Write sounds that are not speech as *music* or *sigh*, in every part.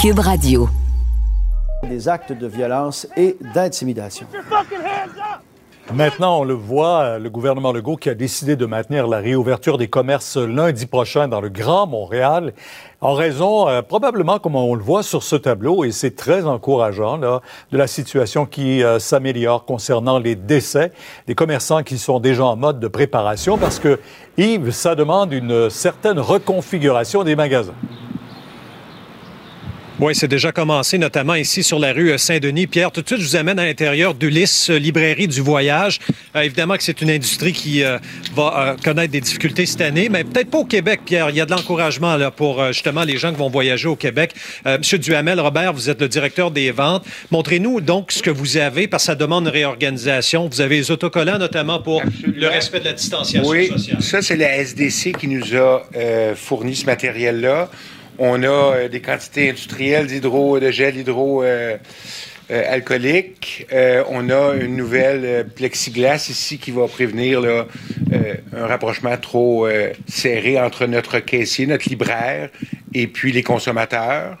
Cube Radio. Des actes de violence et d'intimidation. Maintenant, on le voit, le gouvernement Legault qui a décidé de maintenir la réouverture des commerces lundi prochain dans le Grand Montréal, en raison, euh, probablement comme on le voit sur ce tableau, et c'est très encourageant, là, de la situation qui euh, s'améliore concernant les décès des commerçants qui sont déjà en mode de préparation, parce que, Yves, ça demande une certaine reconfiguration des magasins. Oui, c'est déjà commencé, notamment ici sur la rue Saint-Denis. Pierre, tout de suite, je vous amène à l'intérieur d'Ulysse, librairie du voyage. Euh, évidemment que c'est une industrie qui euh, va euh, connaître des difficultés cette année, mais peut-être pas au Québec, Pierre. Il y a de l'encouragement là pour justement les gens qui vont voyager au Québec. Monsieur Duhamel, Robert, vous êtes le directeur des ventes. Montrez-nous donc ce que vous avez, parce que ça demande une réorganisation. Vous avez les autocollants, notamment pour le respect de la distanciation oui, sociale. ça, c'est la SDC qui nous a fourni ce matériel-là. On a euh, des quantités industrielles d'hydro, de gel hydro euh, euh, alcoolique. on a une nouvelle plexiglas ici qui va prévenir un rapprochement trop serré entre notre caissier, notre libraire et puis les consommateurs.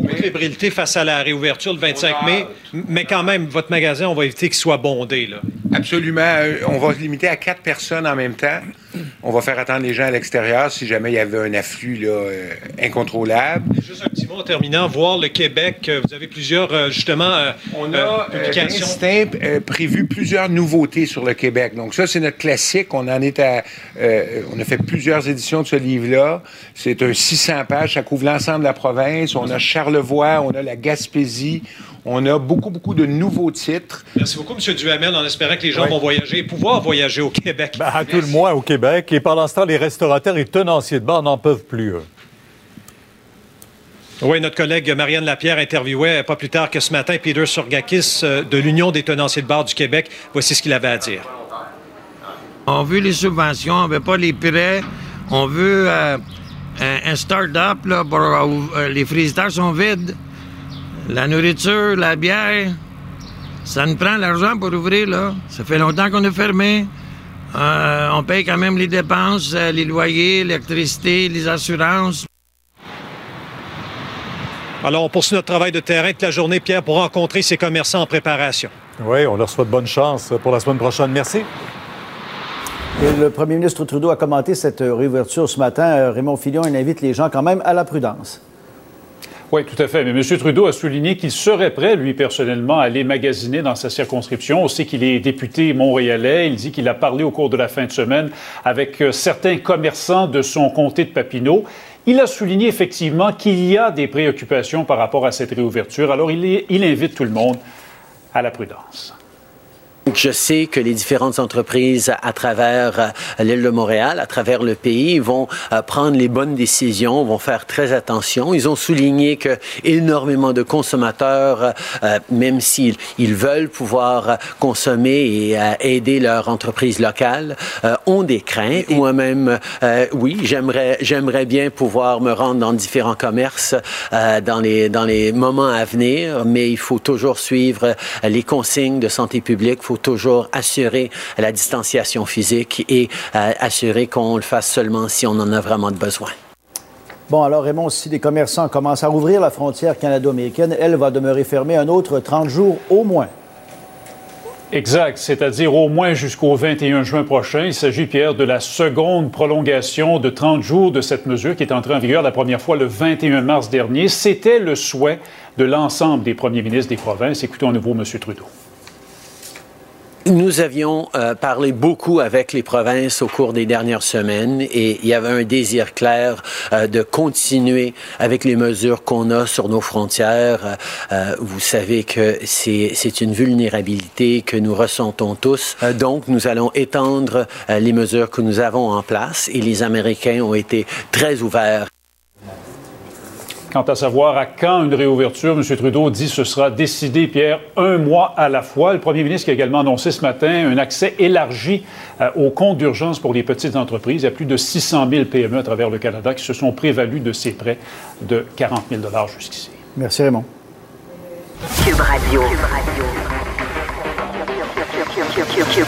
De fébrilité face à la réouverture le 25 mai, mais quand même, votre magasin, on va éviter qu'il soit bondé. Là. Absolument. Euh, on va se limiter à quatre personnes en même temps. On va faire attendre les gens à l'extérieur si jamais il y avait un afflux là, euh, incontrôlable. Juste un petit mot en terminant, voir le Québec. euh, Vous avez plusieurs, euh, justement, euh, On a publications. Euh, prévu plusieurs nouveautés sur le Québec. Donc ça, c'est notre classique. On en est à, on a fait plusieurs éditions de ce livre-là. C'est un 600 pages. Ça couvre l'ensemble de la province. On a Charlevoix, on a la Gaspésie. On a beaucoup, beaucoup de nouveaux titres. Merci beaucoup, M. Duhamel, en espérant que les gens vont voyager et pouvoir voyager au Québec. Ben, à tout le moins au Québec. Et pendant ce temps, les restaurateurs et tenanciers de bar n'en peuvent plus. eux. Oui, notre collègue Marianne Lapierre interviewait pas plus tard que ce matin Peter Surgakis euh, de l'Union des tenanciers de bar du Québec. Voici ce qu'il avait à dire. On veut les subventions, on veut pas les prêts. On veut euh, un, un start-up, là, pour, euh, les frigidaires sont vides. La nourriture, la bière, ça nous prend l'argent pour ouvrir, là. Ça fait longtemps qu'on est fermé. Euh, on paye quand même les dépenses, euh, les loyers, l'électricité, les assurances. Alors, on poursuit notre travail de terrain toute la journée, Pierre, pour rencontrer ces commerçants en préparation. Oui, on leur souhaite bonne chance pour la semaine prochaine. Merci. Le premier ministre Trudeau a commenté cette euh, réouverture ce matin. Euh, Raymond Fillon, il invite les gens quand même à la prudence. Oui, tout à fait. Mais M. Trudeau a souligné qu'il serait prêt, lui, personnellement, à aller magasiner dans sa circonscription. On sait qu'il est député montréalais. Il dit qu'il a parlé au cours de la fin de semaine avec euh, certains commerçants de son comté de Papineau. Il a souligné effectivement qu'il y a des préoccupations par rapport à cette réouverture. Alors, il invite tout le monde à la prudence. Je sais que les différentes entreprises à travers euh, l'île de Montréal, à travers le pays, vont euh, prendre les bonnes décisions, vont faire très attention. Ils ont souligné que énormément de consommateurs, euh, même s'ils ils veulent pouvoir consommer et euh, aider leur entreprise locale, euh, ont des craintes. Moi-même, oui, j'aimerais j'aimerais bien pouvoir me rendre dans différents commerces dans les dans les moments à venir, mais il faut toujours suivre les consignes de santé publique. Faut toujours assurer la distanciation physique et euh, assurer qu'on le fasse seulement si on en a vraiment de besoin. Bon, alors Raymond, si les commerçants commencent à rouvrir la frontière canado-américaine, elle va demeurer fermée un autre 30 jours au moins. Exact, c'est-à-dire au moins jusqu'au 21 juin prochain. Il s'agit, Pierre, de la seconde prolongation de 30 jours de cette mesure qui est entrée en vigueur la première fois le 21 mars dernier. C'était le souhait de l'ensemble des premiers ministres des provinces. Écoutons à nouveau M. Trudeau. Nous avions euh, parlé beaucoup avec les provinces au cours des dernières semaines et il y avait un désir clair euh, de continuer avec les mesures qu'on a sur nos frontières. Euh, vous savez que c'est c'est une vulnérabilité que nous ressentons tous. Euh, donc, nous allons étendre euh, les mesures que nous avons en place et les Américains ont été très ouverts. Quant à savoir à quand une réouverture, M. Trudeau dit que ce sera décidé, Pierre, un mois à la fois. Le premier ministre qui a également annoncé ce matin un accès élargi euh, aux comptes d'urgence pour les petites entreprises. Il y a plus de 600 000 PME à travers le Canada qui se sont prévalus de ces prêts de 40 000 jusqu'ici. Merci Raymond. Cube Radio.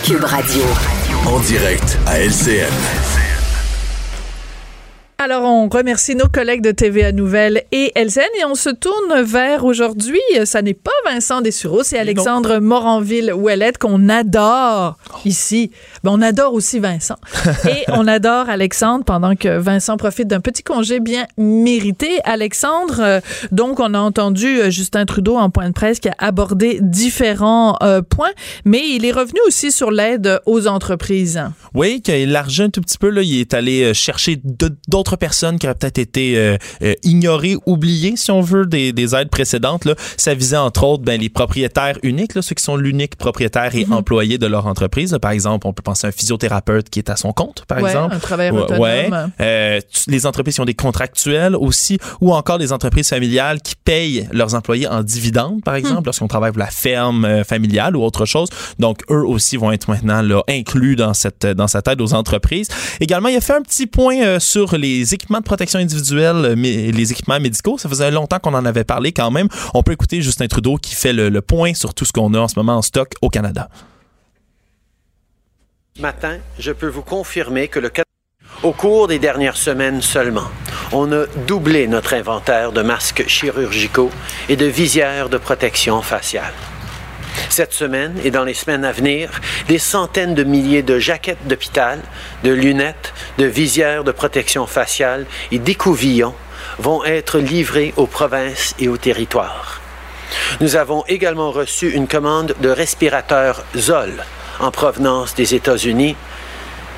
Cube Radio. En direct à LCN. Alors, on remercie nos collègues de TVA Nouvelles et LCN et on se tourne vers aujourd'hui, ça n'est pas Vincent Dessureau, c'est Alexandre Moranville-Ouellette qu'on adore ici. Ben, on adore aussi Vincent. *laughs* et on adore Alexandre pendant que Vincent profite d'un petit congé bien mérité. Alexandre, euh, donc, on a entendu euh, Justin Trudeau en point de presse qui a abordé différents euh, points, mais il est revenu aussi sur l'aide aux entreprises. Oui, qu'il a élargi un tout petit peu. Là, il est allé chercher d'autres personnes qui auraient peut-être été euh, ignorées, oubliées, si on veut, des, des, aides précédentes. Là. Ça visait entre autres ben, les propriétaires uniques, là, ceux qui sont l'unique propriétaire et mhm. employé de leur entreprise. Par exemple, on peut penser à un physiothérapeute qui est à son compte, par ouais, exemple. Un travailleur autonome. Ouais. Euh, les entreprises qui ont des contractuels aussi, ou encore les entreprises familiales qui payent leurs employés en dividendes, par exemple, hmm. lorsqu'on travaille pour la ferme euh, familiale ou autre chose. Donc, eux aussi vont être maintenant là, inclus dans cette, dans cette aide aux entreprises. Également, il a fait un petit point sur les équipements de protection individuelle, euh, les équipements médicaux. Ça faisait longtemps qu'on en avait parlé quand même. On peut écouter Justin Trudeau qui fait le, point sur tout ce qu'on a en ce moment en stock au Canada. Matin, je peux vous confirmer que le au cours des dernières semaines seulement, on a doublé notre inventaire de masques chirurgicaux et de visières de protection faciale. Cette semaine et dans les semaines à venir, des centaines de milliers de jaquettes d'hôpital, de lunettes, de visières de protection faciale et d'écouvillons vont être livrés aux provinces et aux territoires. Nous avons également reçu une commande de respirateurs Zoll en provenance des États-Unis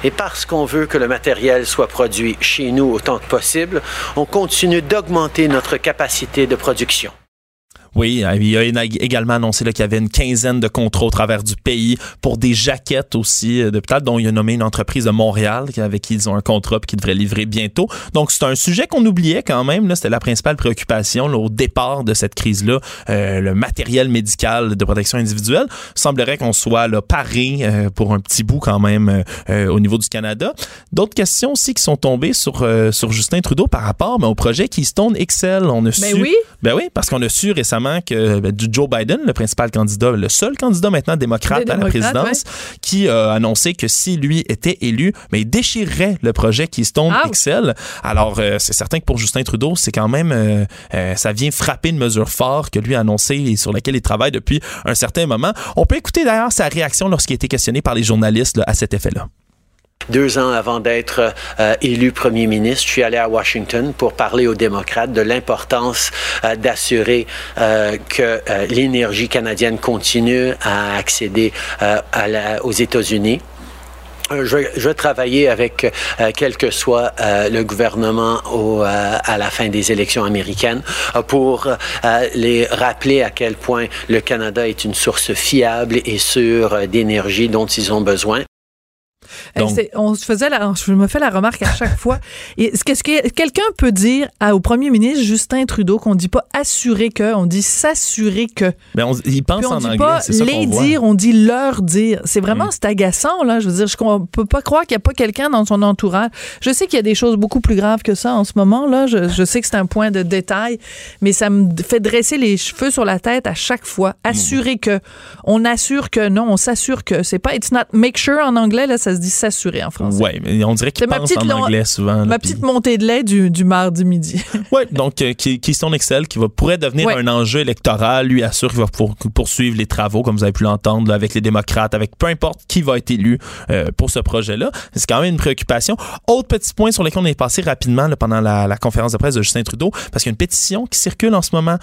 et parce qu'on veut que le matériel soit produit chez nous autant que possible, on continue d'augmenter notre capacité de production. Oui, euh, il a également annoncé qu'il y avait une quinzaine de contrats au travers du pays pour des jaquettes aussi euh, d'hôpital, dont il a nommé une entreprise de Montréal avec qui ils ont un contrat et qui devrait livrer bientôt. Donc, c'est un sujet qu'on oubliait quand même. C'était la principale préoccupation au départ de cette crise-là. Euh, le matériel médical de protection individuelle. Il semblerait qu'on soit là, paré pour un petit bout quand même au niveau du Canada. D'autres questions aussi qui sont tombées sur, sur Justin Trudeau par rapport ben, au projet Keystone XL. On a ben oui. Ben oui, parce qu'on a su récemment que ben, Joe Biden, le principal candidat, le seul candidat maintenant démocrate à la présidence, qui a annoncé que si lui était élu, mais il déchirerait le projet Keystone XL. Alors, euh, c'est certain que pour Justin Trudeau, c'est quand même, euh, euh, ça vient frapper une mesure forte que lui a annoncée et sur laquelle il travaille depuis un certain moment. On peut écouter d'ailleurs sa réaction lorsqu'il a été questionné par les journalistes à cet effet-là. Deux ans avant d'être euh, élu premier ministre, je suis allé à Washington pour parler aux démocrates de l'importance euh, d'assurer euh, que l'énergie canadienne continue à accéder aux États-Unis. Je vais, travailler avec quel que soit le gouvernement à la fin des élections américaines pour les rappeler à quel point le Canada est une source fiable et sûre d'énergie dont ils ont besoin on se faisait la, je me fais la remarque à chaque fois. *laughs* Qu'est-ce que quelqu'un peut dire au premier ministre Justin Trudeau qu'on dit pas assurer que, on dit s'assurer que. Mais on, il pense on en dit anglais, pas les dire, on dit leur dire. C'est vraiment mm. c'est agaçant là. Je veux dire, je ne peut pas croire qu'il n'y a pas quelqu'un dans son entourage. Je sais qu'il y a des choses beaucoup plus graves que ça en ce moment là. Je, sais que c'est un point de détail, mais ça me fait dresser les cheveux sur la tête à chaque fois. Assurer que, on assure que non, on s'assure que. C'est pas it's not make sure en anglais là, ça se dit s'assurer en français. Oui, mais on dirait qu'il pense en anglais souvent. ma petite montée de lait du, du mardi midi. *laughs* oui, donc euh, qui, qui son Excel, qui va, pourrait devenir un enjeu électoral, lui assure qu'il va pour, poursuivre les travaux, comme vous avez pu l'entendre, avec les démocrates, avec peu importe qui va être élu euh, pour ce projet-là. C'est quand même une préoccupation. Autre petit point sur lequel on est passé rapidement pendant la, conférence de presse de Justin Trudeau, parce qu'il y a une pétition qui circule en ce moment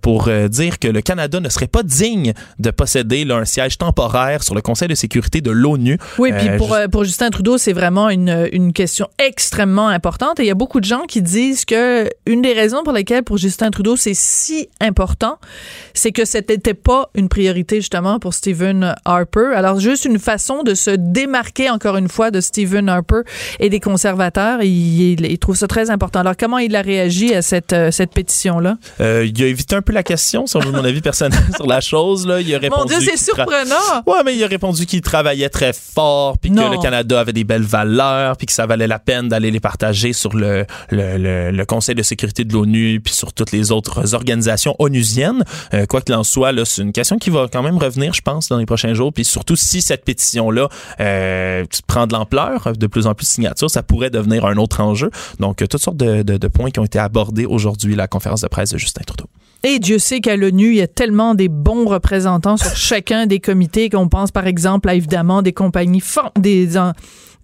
pour euh, dire que le Canada ne serait pas digne de posséder un siège temporaire sur le Conseil de sécurité de l'ONU. Oui, puis pour, pour Justin Trudeau, c'est vraiment une, une question extrêmement importante. Et il y a beaucoup de gens qui disent que une des raisons pour lesquelles pour Justin Trudeau c'est si important, c'est que ce n'était pas une priorité justement pour Stephen Harper. Alors juste une façon de se démarquer encore une fois de Stephen Harper et des conservateurs. Il, il, trouve ça très important. Alors comment il a réagi à cette, euh, cette pétition-là? Euh, il a évité un peu la question, sur mon avis personnel sur la chose. Là. Il a répondu Mon Dieu, c'est surprenant! Ouais, mais il a répondu qu'il travaillait très fort puis que le Canada avait des belles valeurs, puis que ça valait la peine d'aller les partager sur le, le, le, Conseil de sécurité de l'ONU, puis sur toutes les autres organisations onusiennes. Euh, quoi qu'il en soit, là, c'est une question qui va quand même revenir, je pense, dans les prochains jours. Puis surtout, si cette pétition-là euh, prend de l'ampleur, de plus en plus de signatures, ça pourrait devenir un autre enjeu. Donc, toutes sortes de, de, de points qui ont été abordés aujourd'hui, la conférence de presse de Justin Trudeau. Et Dieu sait qu'à l'ONU, il y a tellement des bons représentants sur *laughs* chacun des comités qu'on pense par exemple à évidemment des compagnies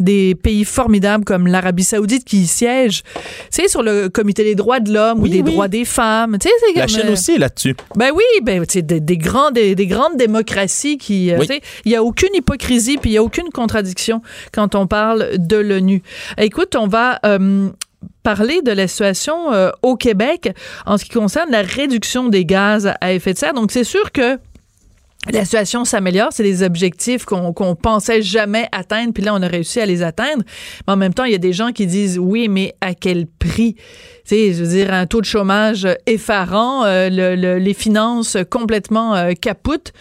des pays formidables comme l'Arabie Saoudite qui y siègent, tu sais, sur le comité des droits de l'homme ou des oui. droits des femmes. Tu sais, c'est La comme, euh, aussi là-dessus. Ben oui, ben tu sais, des, des grands, des, des grandes démocraties qui, euh, Oui. tu sais, il y a aucune hypocrisie puis il y a aucune contradiction quand on parle de l'ONU. Écoute, on va euh, parler de la situation euh, au Québec en ce qui concerne la réduction des gaz à effet de serre. Donc c'est sûr que la situation s'améliore, c'est des objectifs qu'on qu'on pensait jamais atteindre, puis là on a réussi à les atteindre. Mais en même temps, il y a des gens qui disent oui, mais à quel prix? Tu sais, je veux dire un taux de chômage effarant, euh, le- les finances complètement euh, capoutes.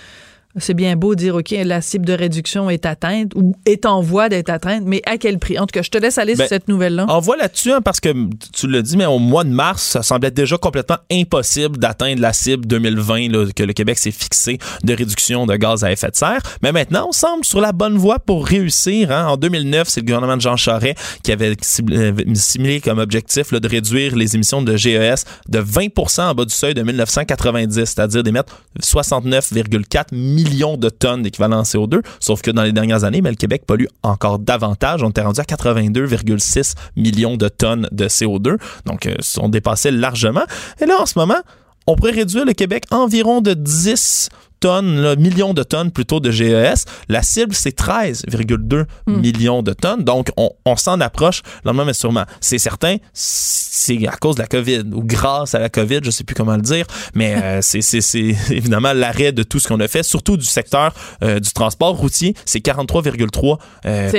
C'est bien beau de dire, OK, la cible de réduction est atteinte ou est en voie d'être atteinte, mais à quel prix? En tout cas, je te laisse aller Ben, sur cette nouvelle-là. On voit là-dessus, hein, parce que tu l'as dit, mais au mois de mars, ça semblait déjà complètement impossible d'atteindre la cible 2020 là, que le Québec s'est fixé de réduction de gaz à effet de serre. Mais maintenant, on semble sur la bonne voie pour réussir. hein. En 2009, c'est le gouvernement de Jean Charest qui avait euh, simulé comme objectif là, de réduire les émissions de GES de 20% en bas du seuil de 1990, c'est-à-dire d'émettre 69,4 millions de tonnes d'équivalent CO2. Sauf que dans les dernières années, mais le Québec pollue encore davantage. On était rendu à 82,6 millions de tonnes de CO2. Donc, euh, on dépassait largement. Et là, en ce moment, on pourrait réduire le Québec environ de 10 tonnes, là, millions de tonnes plutôt de GES. La cible, c'est 13,2 millions de tonnes. Donc, on, on s'en approche lentement, mais sûrement. C'est certain, c'est à cause de la COVID ou grâce à la COVID, je sais plus comment le dire, mais euh, *laughs* c'est évidemment l'arrêt de tout ce qu'on a fait, surtout du secteur euh, du transport routier. C'est 43,3 euh,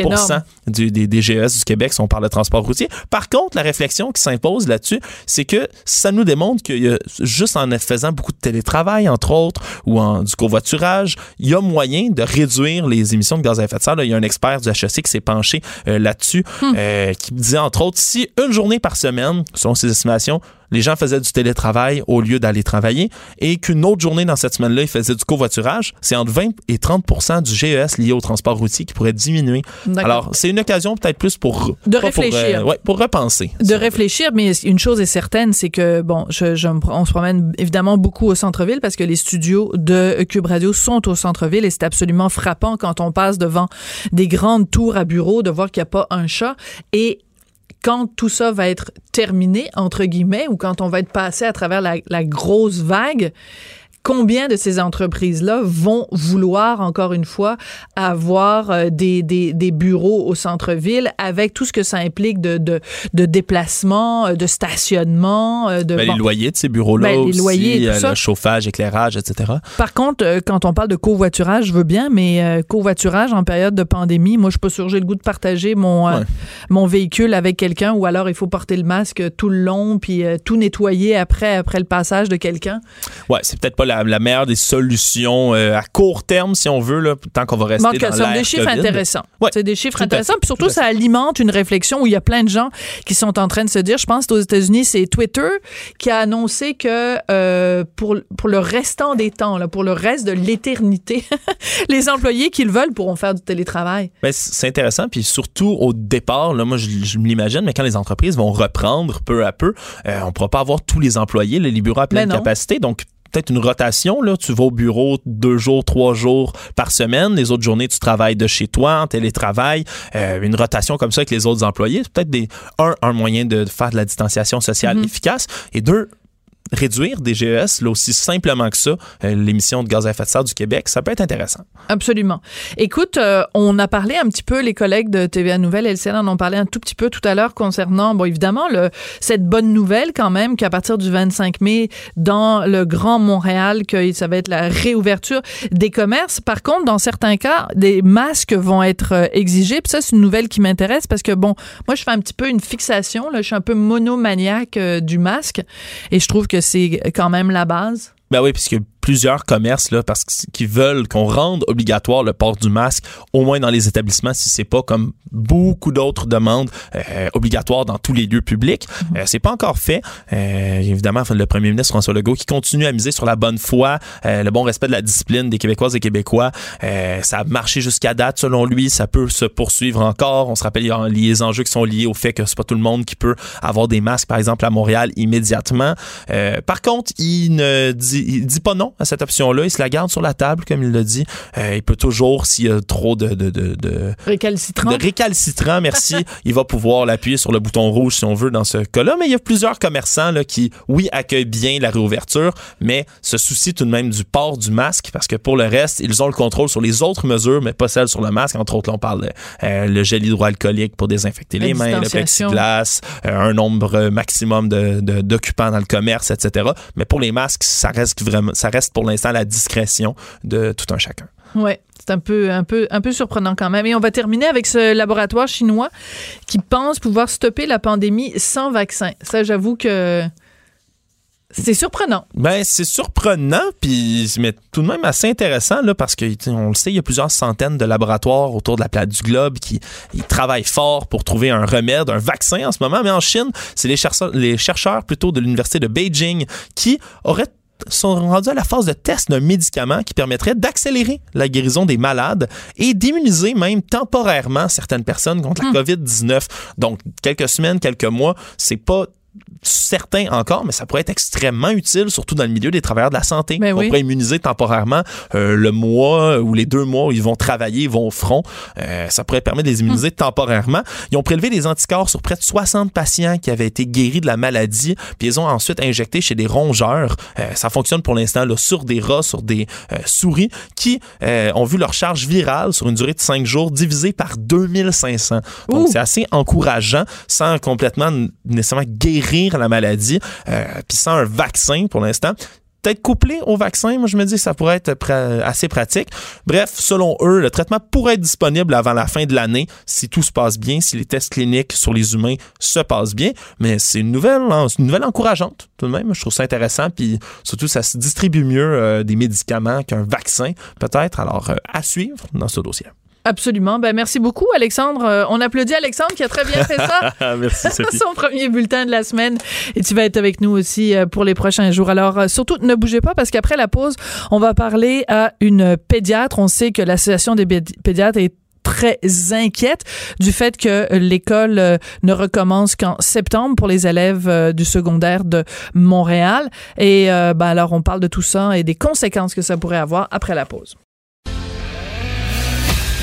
du- des, des GES du Québec si on parle de transport routier. Par contre, la réflexion qui s'impose là-dessus, c'est que ça nous démontre a, juste en faisant beaucoup de télétravail, entre autres, ou en, du covoiturage, il y a moyen de réduire les émissions de gaz à effet de serre. Là, il y a un expert du HEC qui s'est penché euh, là-dessus, euh, qui disait, entre autres, si une journée par semaine, selon ses estimations, les gens faisaient du télétravail au lieu d'aller travailler et qu'une autre journée dans cette semaine-là, ils faisaient du covoiturage, c'est entre 20 et 30% du GES lié au transport routier qui pourrait diminuer. Alors, c'est une occasion peut-être plus pour... De pas pour, réfléchir. ouais, pour repenser. de réfléchir, mais une chose est certaine, c'est que, bon, je, je on se promène évidemment beaucoup au centre-ville parce que les studios de Cube Radio sont au centre-ville et c'est absolument frappant quand on passe devant des grandes tours à bureaux de voir qu'il n'y a pas un chat. Et quand tout ça va être terminé, entre guillemets, ou quand on va être passé à travers la, grosse vague, combien de ces entreprises-là vont vouloir, encore une fois, avoir euh, des, des, des bureaux au centre-ville avec tout ce que ça implique de, de, de déplacement, euh, de stationnement, euh, de... Ben, bon. Les loyers de ces bureaux-là Ben, aussi, loyers ça. le chauffage, éclairage, etc. Par contre, quand on parle de covoiturage, je veux bien, mais covoiturage en période de pandémie, moi, je suis pas sûre, j'ai le goût de partager mon, euh, mon véhicule avec quelqu'un ou alors il faut porter le masque tout le long puis euh, tout nettoyer après, après le passage de quelqu'un. Ouais, c'est peut-être pas la, la meilleure des solutions euh, à court terme, si on veut, là, tant qu'on va rester cas, dans l'ère des chiffres COVID. intéressants. Ouais, c'est des chiffres intéressants. Puis surtout, ça alimente une réflexion où il y a plein de gens qui sont en train de se dire, je pense aux États-Unis, c'est Twitter qui a annoncé que euh, pour, pour le restant des temps, là, pour le reste de l'éternité, *laughs* les employés qu'ils veulent pourront faire du télétravail. Ben, c'est intéressant, puis surtout au départ, là, moi je, je me l'imagine, mais quand les entreprises vont reprendre peu à peu, euh, on pourra pas avoir tous les employés, les bureaux à pleine Ben capacité, donc peut-être une rotation, là, tu vas au bureau deux jours, trois jours par semaine, les autres journées tu travailles de chez toi, en télétravail, euh, une rotation comme ça avec les autres employés, c'est peut-être des un, un moyen de faire de la distanciation sociale Mm-hmm. efficace, et deux, réduire des GES, là aussi simplement que ça, euh, l'émission de gaz à effet de serre du Québec, ça peut être intéressant. Absolument. Écoute, euh, on a parlé un petit peu, les collègues de TVA Nouvelle et LCN en ont parlé un tout petit peu tout à l'heure concernant, bon, évidemment, cette bonne nouvelle quand même qu'à partir du 25 mai, dans le Grand Montréal, que ça va être la réouverture des commerces. Par contre, dans certains cas, des masques vont être euh, exigés. Puis ça, c'est une nouvelle qui m'intéresse parce que, bon, moi, je fais un petit peu une fixation. Là, je suis un peu monomaniaque du masque et je trouve que c'est quand même la base? Ben oui, puisque plusieurs commerces là, parce qu'ils veulent qu'on rende obligatoire le port du masque, au moins dans les établissements, si c'est pas comme beaucoup d'autres demandes euh, obligatoires dans tous les lieux publics. Mhm. Euh, c'est pas encore fait. Euh, évidemment, le premier ministre François Legault qui continue à miser sur la bonne foi, euh, le bon respect de la discipline des Québécoises et Québécois. Euh, ça a marché jusqu'à date, selon lui. Ça peut se poursuivre encore. On se rappelle, il y a les enjeux qui sont liés au fait que c'est pas tout le monde qui peut avoir des masques, par exemple, à Montréal immédiatement. Euh, par contre, il ne dit, il dit pas non à cette option-là. Il se la garde sur la table, comme il l'a dit. Euh, il peut toujours, s'il y a trop de, de, de, de récalcitrant, de récalcitrant merci, *laughs* il va pouvoir l'appuyer sur le bouton rouge si on veut dans ce cas-là. Mais il y a plusieurs commerçants là, qui, oui, accueillent bien la réouverture, mais se soucient tout de même du port du masque parce que pour le reste, ils ont le contrôle sur les autres mesures, mais pas celles sur le masque. Entre autres, on parle euh, le gel hydroalcoolique pour désinfecter les mains, le plexiglas, euh, un nombre maximum de, d'occupants dans le commerce, etc. Mais pour les masques, ça reste vraiment, ça reste pour l'instant la discrétion de tout un chacun. Ouais, c'est un peu, un, peu, un peu surprenant quand même. Et on va terminer avec ce laboratoire chinois qui pense pouvoir stopper la pandémie sans vaccin. Ça, j'avoue que c'est surprenant. Ben c'est surprenant puis mais tout de même assez intéressant là parce que on le sait il y a plusieurs centaines de laboratoires autour de la plate du globe qui ils travaillent fort pour trouver un remède, un vaccin en ce moment mais en Chine, c'est les chercheurs les chercheurs plutôt de l'université de Beijing qui auraient sont rendus à la phase de test d'un médicament qui permettrait d'accélérer la guérison des malades et d'immuniser même temporairement certaines personnes contre la hmm. COVID-19. Donc, quelques semaines, quelques mois, c'est pas certain encore, mais ça pourrait être extrêmement utile, surtout dans le milieu des travailleurs de la santé. Ben on pourrait immuniser temporairement euh, le mois ou les deux mois où ils vont travailler, ils vont au front. Euh, ça pourrait permettre de les immuniser temporairement. Ils ont prélevé des anticorps sur près de 60 patients qui avaient été guéris de la maladie, puis ils ont ensuite injecté chez des rongeurs. Euh, ça fonctionne pour l'instant sur des rats, sur des souris, qui ont vu leur charge virale sur une durée de 5 jours divisée par 2500. Donc c'est assez encourageant, sans complètement nécessairement guérir la maladie, euh, puis sans un vaccin pour l'instant peut-être couplé au vaccin. Moi, je me dis que ça pourrait être assez pratique. Bref, selon eux, le traitement pourrait être disponible avant la fin de l'année si tout se passe bien, si les tests cliniques sur les humains se passent bien. Mais c'est une nouvelle, hein, une nouvelle encourageante tout de même. Je trouve ça intéressant. Puis surtout, ça se distribue mieux euh, des médicaments qu'un vaccin, peut-être. Alors, euh, à suivre dans ce dossier. Absolument. Ben, merci beaucoup, Alexandre. Euh, on applaudit Alexandre qui a très bien fait ça. *laughs* merci, *laughs* Sophie. Son premier bulletin de la semaine. Et tu vas être avec nous aussi euh, pour les prochains jours. Alors, euh, surtout, ne bougez pas parce qu'après la pause, on va parler à une pédiatre. On sait que l'Association des pédiatres est très inquiète du fait que l'école ne recommence qu'en septembre pour les élèves du secondaire de Montréal. Et ben alors, on parle de tout ça et des conséquences que ça pourrait avoir après la pause.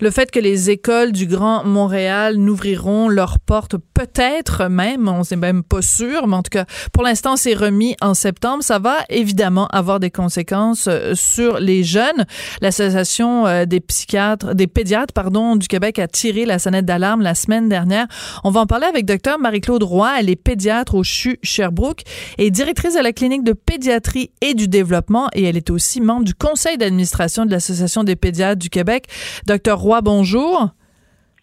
Le fait que les écoles du Grand Montréal n'ouvriront leurs portes peut-être même, on n'est même pas sûr, mais en tout cas, pour l'instant, c'est remis en septembre. Ça va évidemment avoir des conséquences euh, sur les jeunes. L'association euh, des psychiatres, des pédiatres, pardon, du Québec a tiré la sonnette d'alarme la semaine dernière. On va en parler avec docteur Marie-Claude Roy. Elle est pédiatre au CHU Sherbrooke et directrice de la clinique de pédiatrie et du développement et elle est aussi membre du conseil d'administration de l'Association des pédiatres du Québec. Bonjour.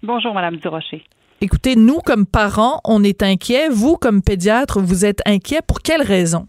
Bonjour, Madame Durocher. Écoutez, nous, comme parents, on est inquiets. Vous, comme pédiatre, vous êtes inquiets. Pour quelles raisons?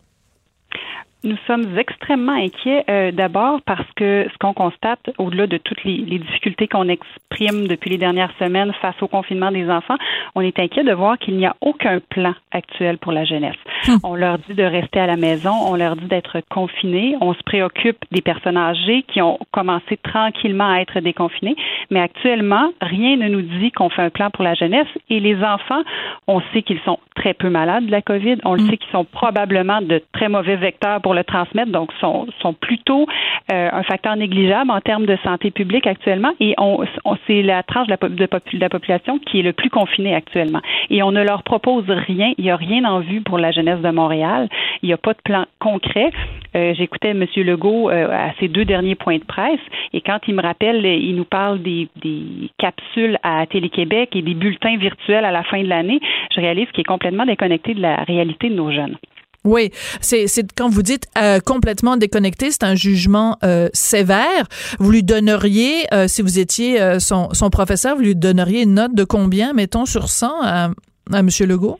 Nous sommes extrêmement inquiets euh, d'abord parce que ce qu'on constate, au-delà de toutes les, difficultés qu'on exprime depuis les dernières semaines face au confinement des enfants, on est inquiet de voir qu'il n'y a aucun plan actuel pour la jeunesse. *laughs* On leur dit de rester à la maison, on leur dit d'être confinés, on se préoccupe des personnes âgées qui ont commencé tranquillement à être déconfinés, mais actuellement, rien ne nous dit qu'on fait un plan pour la jeunesse et les enfants, on sait qu'ils sont très peu malades de la COVID, on le hum. sait qu'ils sont probablement de très mauvais vecteurs pour le transmettre, donc sont, sont plutôt euh, un facteur négligeable en termes de santé publique actuellement. Et on, c'est la tranche de la, de, la, population qui est le plus confinée actuellement. Et on ne leur propose rien. Il n'y a rien en vue pour la jeunesse de Montréal. Il n'y a pas de plan concret. Euh, j'écoutais M. Legault euh, à ses deux derniers points de presse et quand il me rappelle, il nous parle des, capsules à Télé-Québec et des bulletins virtuels à la fin de l'année. Je réalise qu'il est complètement déconnecté de la réalité de nos jeunes. Oui, c'est quand vous dites euh, complètement déconnecté, c'est un jugement euh, sévère. Vous lui donneriez, euh, si vous étiez son, son, professeur, vous lui donneriez une note de combien, mettons, sur 100 à, à M. Legault?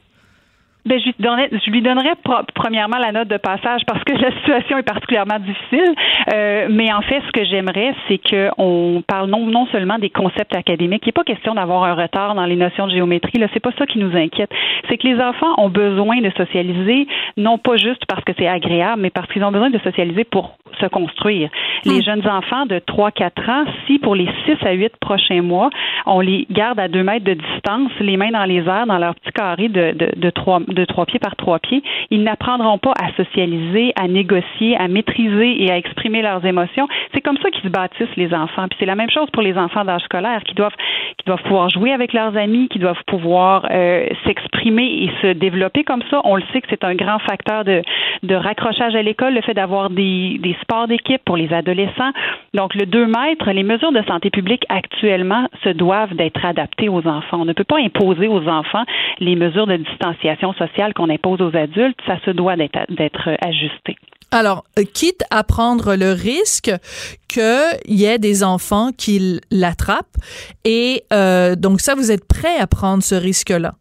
Ben, je, lui donnerais, je lui donnerais premièrement la note de passage parce que *laughs* la situation est particulièrement difficile. Euh, mais en fait, ce que j'aimerais, c'est qu'on parle non, non seulement des concepts académiques. Il n'est pas question d'avoir un retard dans les notions de géométrie. Là, c'est pas ça qui nous inquiète. C'est que les enfants ont besoin de socialiser, non pas juste parce que c'est agréable, mais parce qu'ils ont besoin de socialiser pour se construire. Les hmm. jeunes enfants de 3-4 ans, si pour les 6 à 8 prochains mois, on les garde à 2 mètres de distance, les mains dans les airs, dans leur petit carré de, de, de 3 de trois pieds par trois pieds, ils n'apprendront pas à socialiser, à négocier, à maîtriser et à exprimer leurs émotions. C'est comme ça qu'ils se bâtissent les enfants. Puis c'est la même chose pour les enfants d'âge scolaire qui doivent qui doivent pouvoir jouer avec leurs amis, qui doivent pouvoir euh, s'exprimer et se développer comme ça. On le sait que c'est un grand facteur de, de raccrochage à l'école, le fait d'avoir des, des sports d'équipe pour les adolescents. Donc le 2 mètres, les mesures de santé publique actuellement se doivent d'être adaptées aux enfants. On ne peut pas imposer aux enfants les mesures de distanciation sociale qu'on impose aux adultes, ça se doit d'être ajusté. Alors, euh, quitte à prendre le risque qu'il y ait des enfants qui l'attrapent, et euh, donc ça, vous êtes prêt à prendre ce risque-là?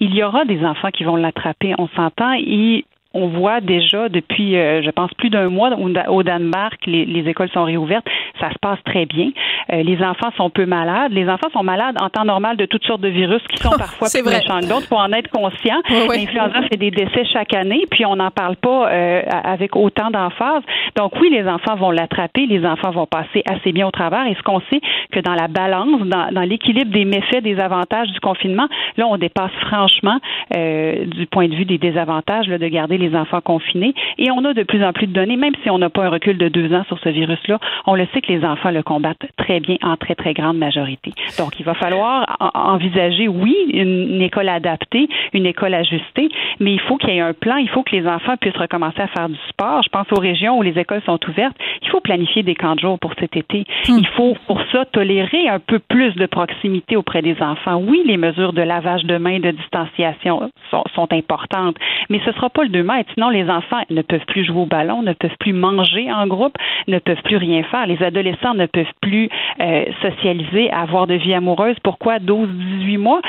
Il y aura des enfants qui vont l'attraper, on s'entend, et on voit déjà depuis, euh, je pense, plus d'un mois au Danemark, les, les, écoles sont réouvertes. Ça se passe très bien. Euh, les enfants sont peu malades. Les enfants sont malades en temps normal de toutes sortes de virus qui sont parfois plus méchants que d'autres. Faut en être conscient. L'influenza fait des décès chaque année, puis on n'en parle pas euh, avec autant d'emphase. Donc oui, les enfants vont l'attraper. Les enfants vont passer assez bien au travers. Et ce qu'on sait, que dans la balance, dans, dans l'équilibre des méfaits, des avantages du confinement, là, on dépasse franchement du point de vue des désavantages là, de garder les enfants confinés. Et on a de plus en plus de données, même si on n'a pas un recul de deux ans sur ce virus-là, on le sait que les enfants le combattent très bien en très, très grande majorité. Donc, il va falloir envisager, oui, une, école adaptée, une école ajustée, mais il faut qu'il y ait un plan, il faut que les enfants puissent recommencer à faire du sport. Je pense aux régions où les écoles sont ouvertes, il faut planifier des camps de jour pour cet été. Hmm. Il faut, pour ça, tolérer un peu plus de proximité auprès des enfants. Oui, les mesures de lavage de mains, de distanciation sont, sont importantes, mais ce ne sera pas le 2 Sinon, les enfants ne peuvent plus jouer au ballon, ne peuvent plus manger en groupe, ne peuvent plus rien faire. Les adolescents ne peuvent plus euh, socialiser, avoir de vie amoureuse. Pourquoi 12, 18 mois?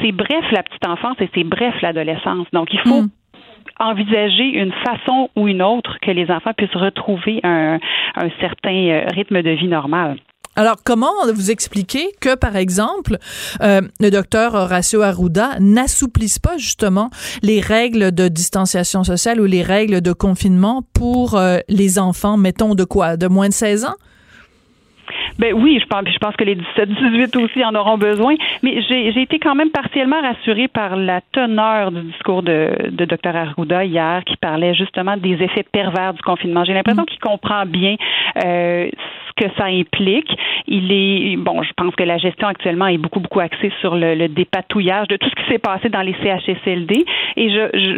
C'est bref la petite enfance et c'est bref l'adolescence. Donc, il faut hmm. envisager une façon ou une autre que les enfants puissent retrouver un, un certain euh, rythme de vie normal. Alors, comment vous expliquez que, par exemple, euh, le docteur Horacio Arruda n'assouplisse pas justement les règles de distanciation sociale ou les règles de confinement pour euh, les enfants, mettons, de quoi? De moins de 16 ans? Ben oui, je pense, je pense que les 17-18 aussi en auront besoin. Mais j'ai été quand même partiellement rassurée par la teneur du discours de, de Dr Arruda hier, qui parlait justement des effets pervers du confinement. J'ai l'impression mm. qu'il comprend bien euh, ce que ça implique. Il est bon, je pense que la gestion actuellement est beaucoup beaucoup axée sur le, le dépatouillage de tout ce qui s'est passé dans les CHSLD. Et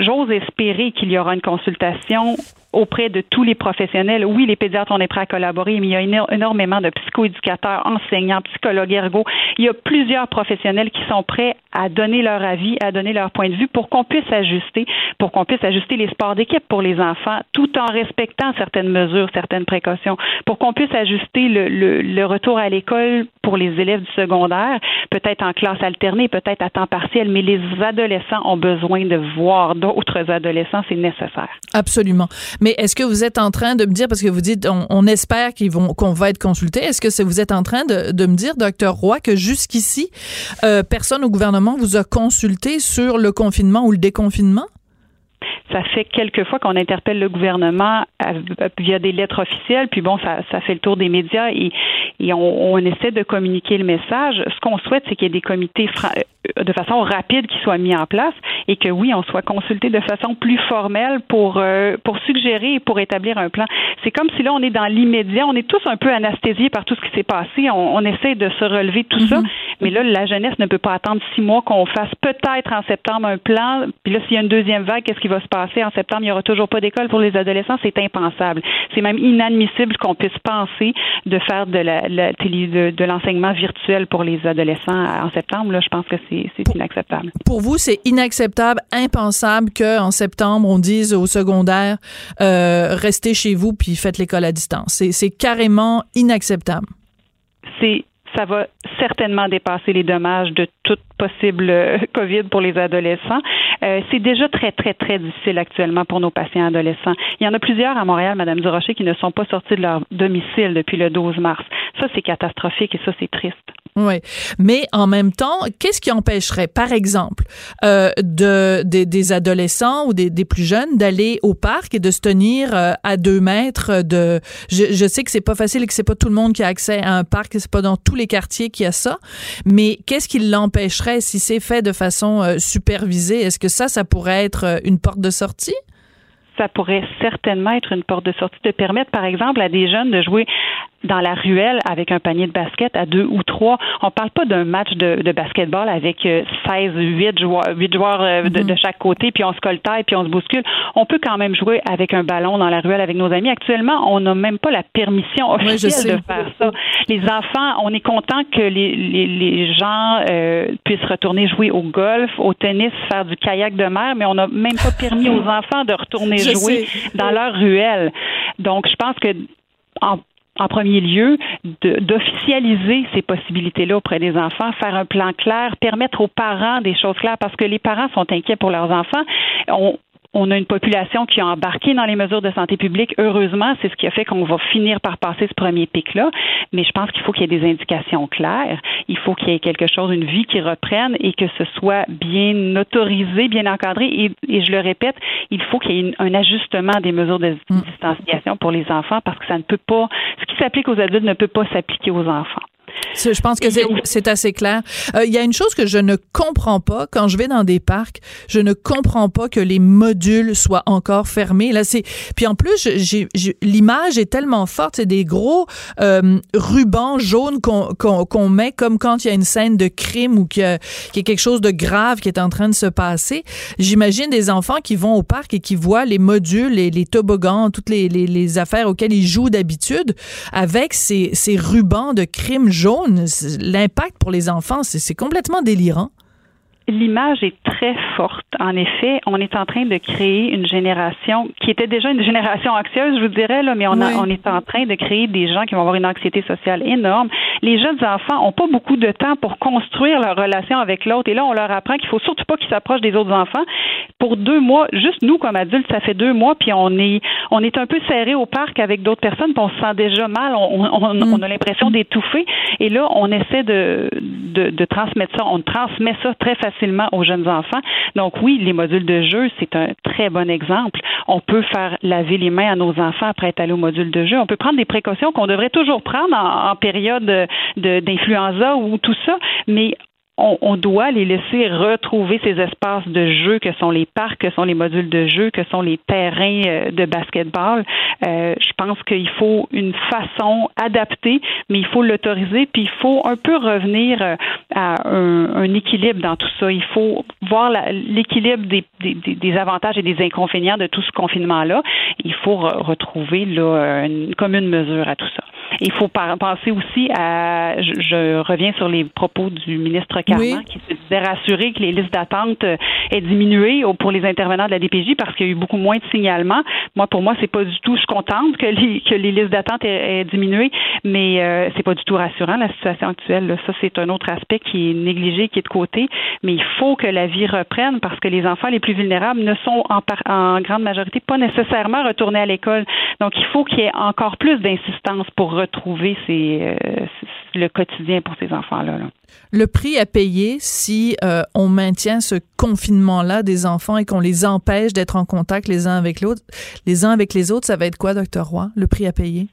j'ose espérer qu'il y aura une consultation auprès de tous les professionnels. Oui, les pédiatres, on est prêts à collaborer, mais il y a énormément de psychoéducateurs, enseignants, psychologues ergo. Il y a plusieurs professionnels qui sont prêts à donner leur avis, à donner leur point de vue pour qu'on puisse ajuster, pour qu'on puisse ajuster les sports d'équipe pour les enfants, tout en respectant certaines mesures, certaines précautions, pour qu'on puisse ajuster le, le, le retour à l'école pour les élèves du secondaire, peut-être en classe alternée, peut-être à temps partiel, mais les adolescents ont besoin de voir d'autres adolescents, c'est nécessaire. Absolument. Mais est-ce que vous êtes en train de me dire, parce que vous dites, on, espère qu'ils vont, qu'on va être consulté, est-ce que vous êtes en train de, me dire, docteur Roy, que jusqu'ici, euh, personne au gouvernement vous a consulté sur le confinement ou le déconfinement? Ça fait quelques fois qu'on interpelle le gouvernement via des lettres officielles, puis bon, ça, ça fait le tour des médias et, et on, on, essaie de communiquer le message. Ce qu'on souhaite, c'est qu'il y ait des comités euh, de façon rapide qui soient mis en place et que oui, on soit consulté de façon plus formelle pour euh, pour suggérer et pour établir un plan. C'est comme si là on est dans l'immédiat, on est tous un peu anesthésiés par tout ce qui s'est passé. On, on, essaie de se relever tout ça, mhm. mais là la jeunesse ne peut pas attendre six mois qu'on fasse peut-être en septembre un plan. Puis là, s'il y a une deuxième vague, qu'est-ce qui va se passer en septembre, il n'y aura toujours pas d'école pour les adolescents, c'est impensable. C'est même inadmissible qu'on puisse penser de faire de la, de, l'enseignement virtuel pour les adolescents en septembre. Là, je pense que c'est inacceptable. Pour vous, c'est inacceptable, impensable qu'en septembre, on dise au secondaire, euh, restez chez vous puis faites l'école à distance. C'est carrément inacceptable. C'est ça va certainement dépasser les dommages de toute possible euh, *laughs* COVID pour les adolescents. Euh, c'est déjà très, très, très difficile actuellement pour nos patients adolescents. Il y en a plusieurs à Montréal, Madame Durocher, qui ne sont pas sortis de leur domicile depuis le 12 mars. Ça, c'est catastrophique et ça, c'est triste. Oui, mais en même temps, qu'est-ce qui empêcherait, par exemple, euh, de, des adolescents ou des, plus jeunes d'aller au parc et de se tenir à deux mètres de... Je, sais que c'est pas facile et que c'est pas tout le monde qui a accès à un parc, c'est pas dans tous les quartiers qu'il y a ça, mais qu'est-ce qui l'empêcherait si c'est fait de façon euh, supervisée? Est-ce que ça, ça pourrait être euh, une porte de sortie? ça pourrait certainement être une porte de sortie de permettre, par exemple, à des jeunes de jouer dans la ruelle avec un panier de basket à deux ou trois. On parle pas d'un match de, de basketball avec 16, euh, 8 joueurs, 8 joueurs euh, de, de, chaque côté, puis on se coltaille, puis on se bouscule. On peut quand même jouer avec un ballon dans la ruelle avec nos amis. Actuellement, on n'a même pas la permission officielle de faire ça. Les enfants, on est content que les, les, les gens euh, puissent retourner jouer au golf, au tennis, faire du kayak de mer, mais on n'a même pas permis aux *laughs* enfants de retourner jouer dans leur ruelle. Donc, je pense que en en premier lieu, d'officialiser ces possibilités-là auprès des enfants, faire un plan clair, permettre aux parents des choses claires, parce que les parents sont inquiets pour leurs enfants. On a une population qui a embarqué dans les mesures de santé publique. Heureusement, c'est ce qui a fait qu'on va finir par passer ce premier pic-là. Mais je pense qu'il faut qu'il y ait des indications claires. Il faut qu'il y ait quelque chose, une vie qui reprenne et que ce soit bien autorisé, bien encadré. Et, je le répète, il faut qu'il y ait un ajustement des mesures de mm. distanciation pour les enfants parce que ça ne peut pas, ce qui s'applique aux adultes ne peut pas s'appliquer aux enfants. Je pense que c'est assez clair. Euh, il y a une chose que je ne comprends pas quand je vais dans des parcs. Je ne comprends pas que les modules soient encore fermés. Là, c'est puis en plus, l'image est tellement forte. C'est des gros euh, rubans jaunes qu'on met comme quand il y a une scène de crime ou qu'il y, a quelque chose de grave qui est en train de se passer. J'imagine des enfants qui vont au parc et qui voient les modules, les, les toboggans, toutes les, les, les affaires auxquelles ils jouent d'habitude avec ces, ces rubans de crime jaune, l'impact pour les enfants, c'est complètement délirant. L'image est très forte. En effet, on est en train de créer une génération qui était déjà une génération anxieuse, je vous dirais, là, mais on, on est en train de créer des gens qui vont avoir une anxiété sociale énorme. Les jeunes enfants ont pas beaucoup de temps pour construire leur relation avec l'autre. Et là, on leur apprend qu'il faut surtout pas qu'ils s'approchent des autres enfants. Pour deux mois, juste nous comme adultes, ça fait deux mois, puis on est on est un peu serré au parc avec d'autres personnes, puis on se sent déjà mal. On, on, on mm. a l'impression d'étouffer. Et là, on essaie de, de, de transmettre ça. On transmet ça très facilement Donc oui, les modules de jeu, c'est un très bon exemple. On peut faire laver les mains à nos enfants après être allé au module de jeu. On peut prendre des précautions qu'on devrait toujours prendre en, période d'influenza ou tout ça, mais on, doit les laisser retrouver ces espaces de jeu que sont les parcs, que sont les modules de jeu, que sont les terrains euh, de basketball. Euh, je pense qu'il faut une façon adaptée, mais il faut l'autoriser, puis il faut un peu revenir euh, à un, équilibre dans tout ça. Il faut voir l'équilibre des, des, avantages et des inconvénients de tout ce confinement-là. Il faut retrouver là, une commune mesure à tout ça. Il faut penser aussi à, je, reviens sur les propos du ministre Carman qui se disait rassurer que les listes d'attente euh, aient diminué pour les intervenants de la DPJ parce qu'il y a eu beaucoup moins de signalements. Moi, pour moi, c'est pas du tout, je suis contente que les, que les listes d'attente aient, diminué, mais euh, c'est pas du tout rassurant la situation actuelle. Ça, c'est un autre aspect qui est négligé, qui est de côté, mais il faut que la vie reprenne parce que les enfants les plus vulnérables ne sont en, en grande majorité pas nécessairement retournés à l'école. Donc, il faut qu'il y ait encore plus d'insistance pour retrouver euh, le quotidien pour ces enfants-là. Le prix à payer si euh, on maintient ce confinement-là des enfants et qu'on les empêche d'être en contact les uns avec l'autre, les uns avec les autres, ça va être quoi, docteur Roy, le prix à payer?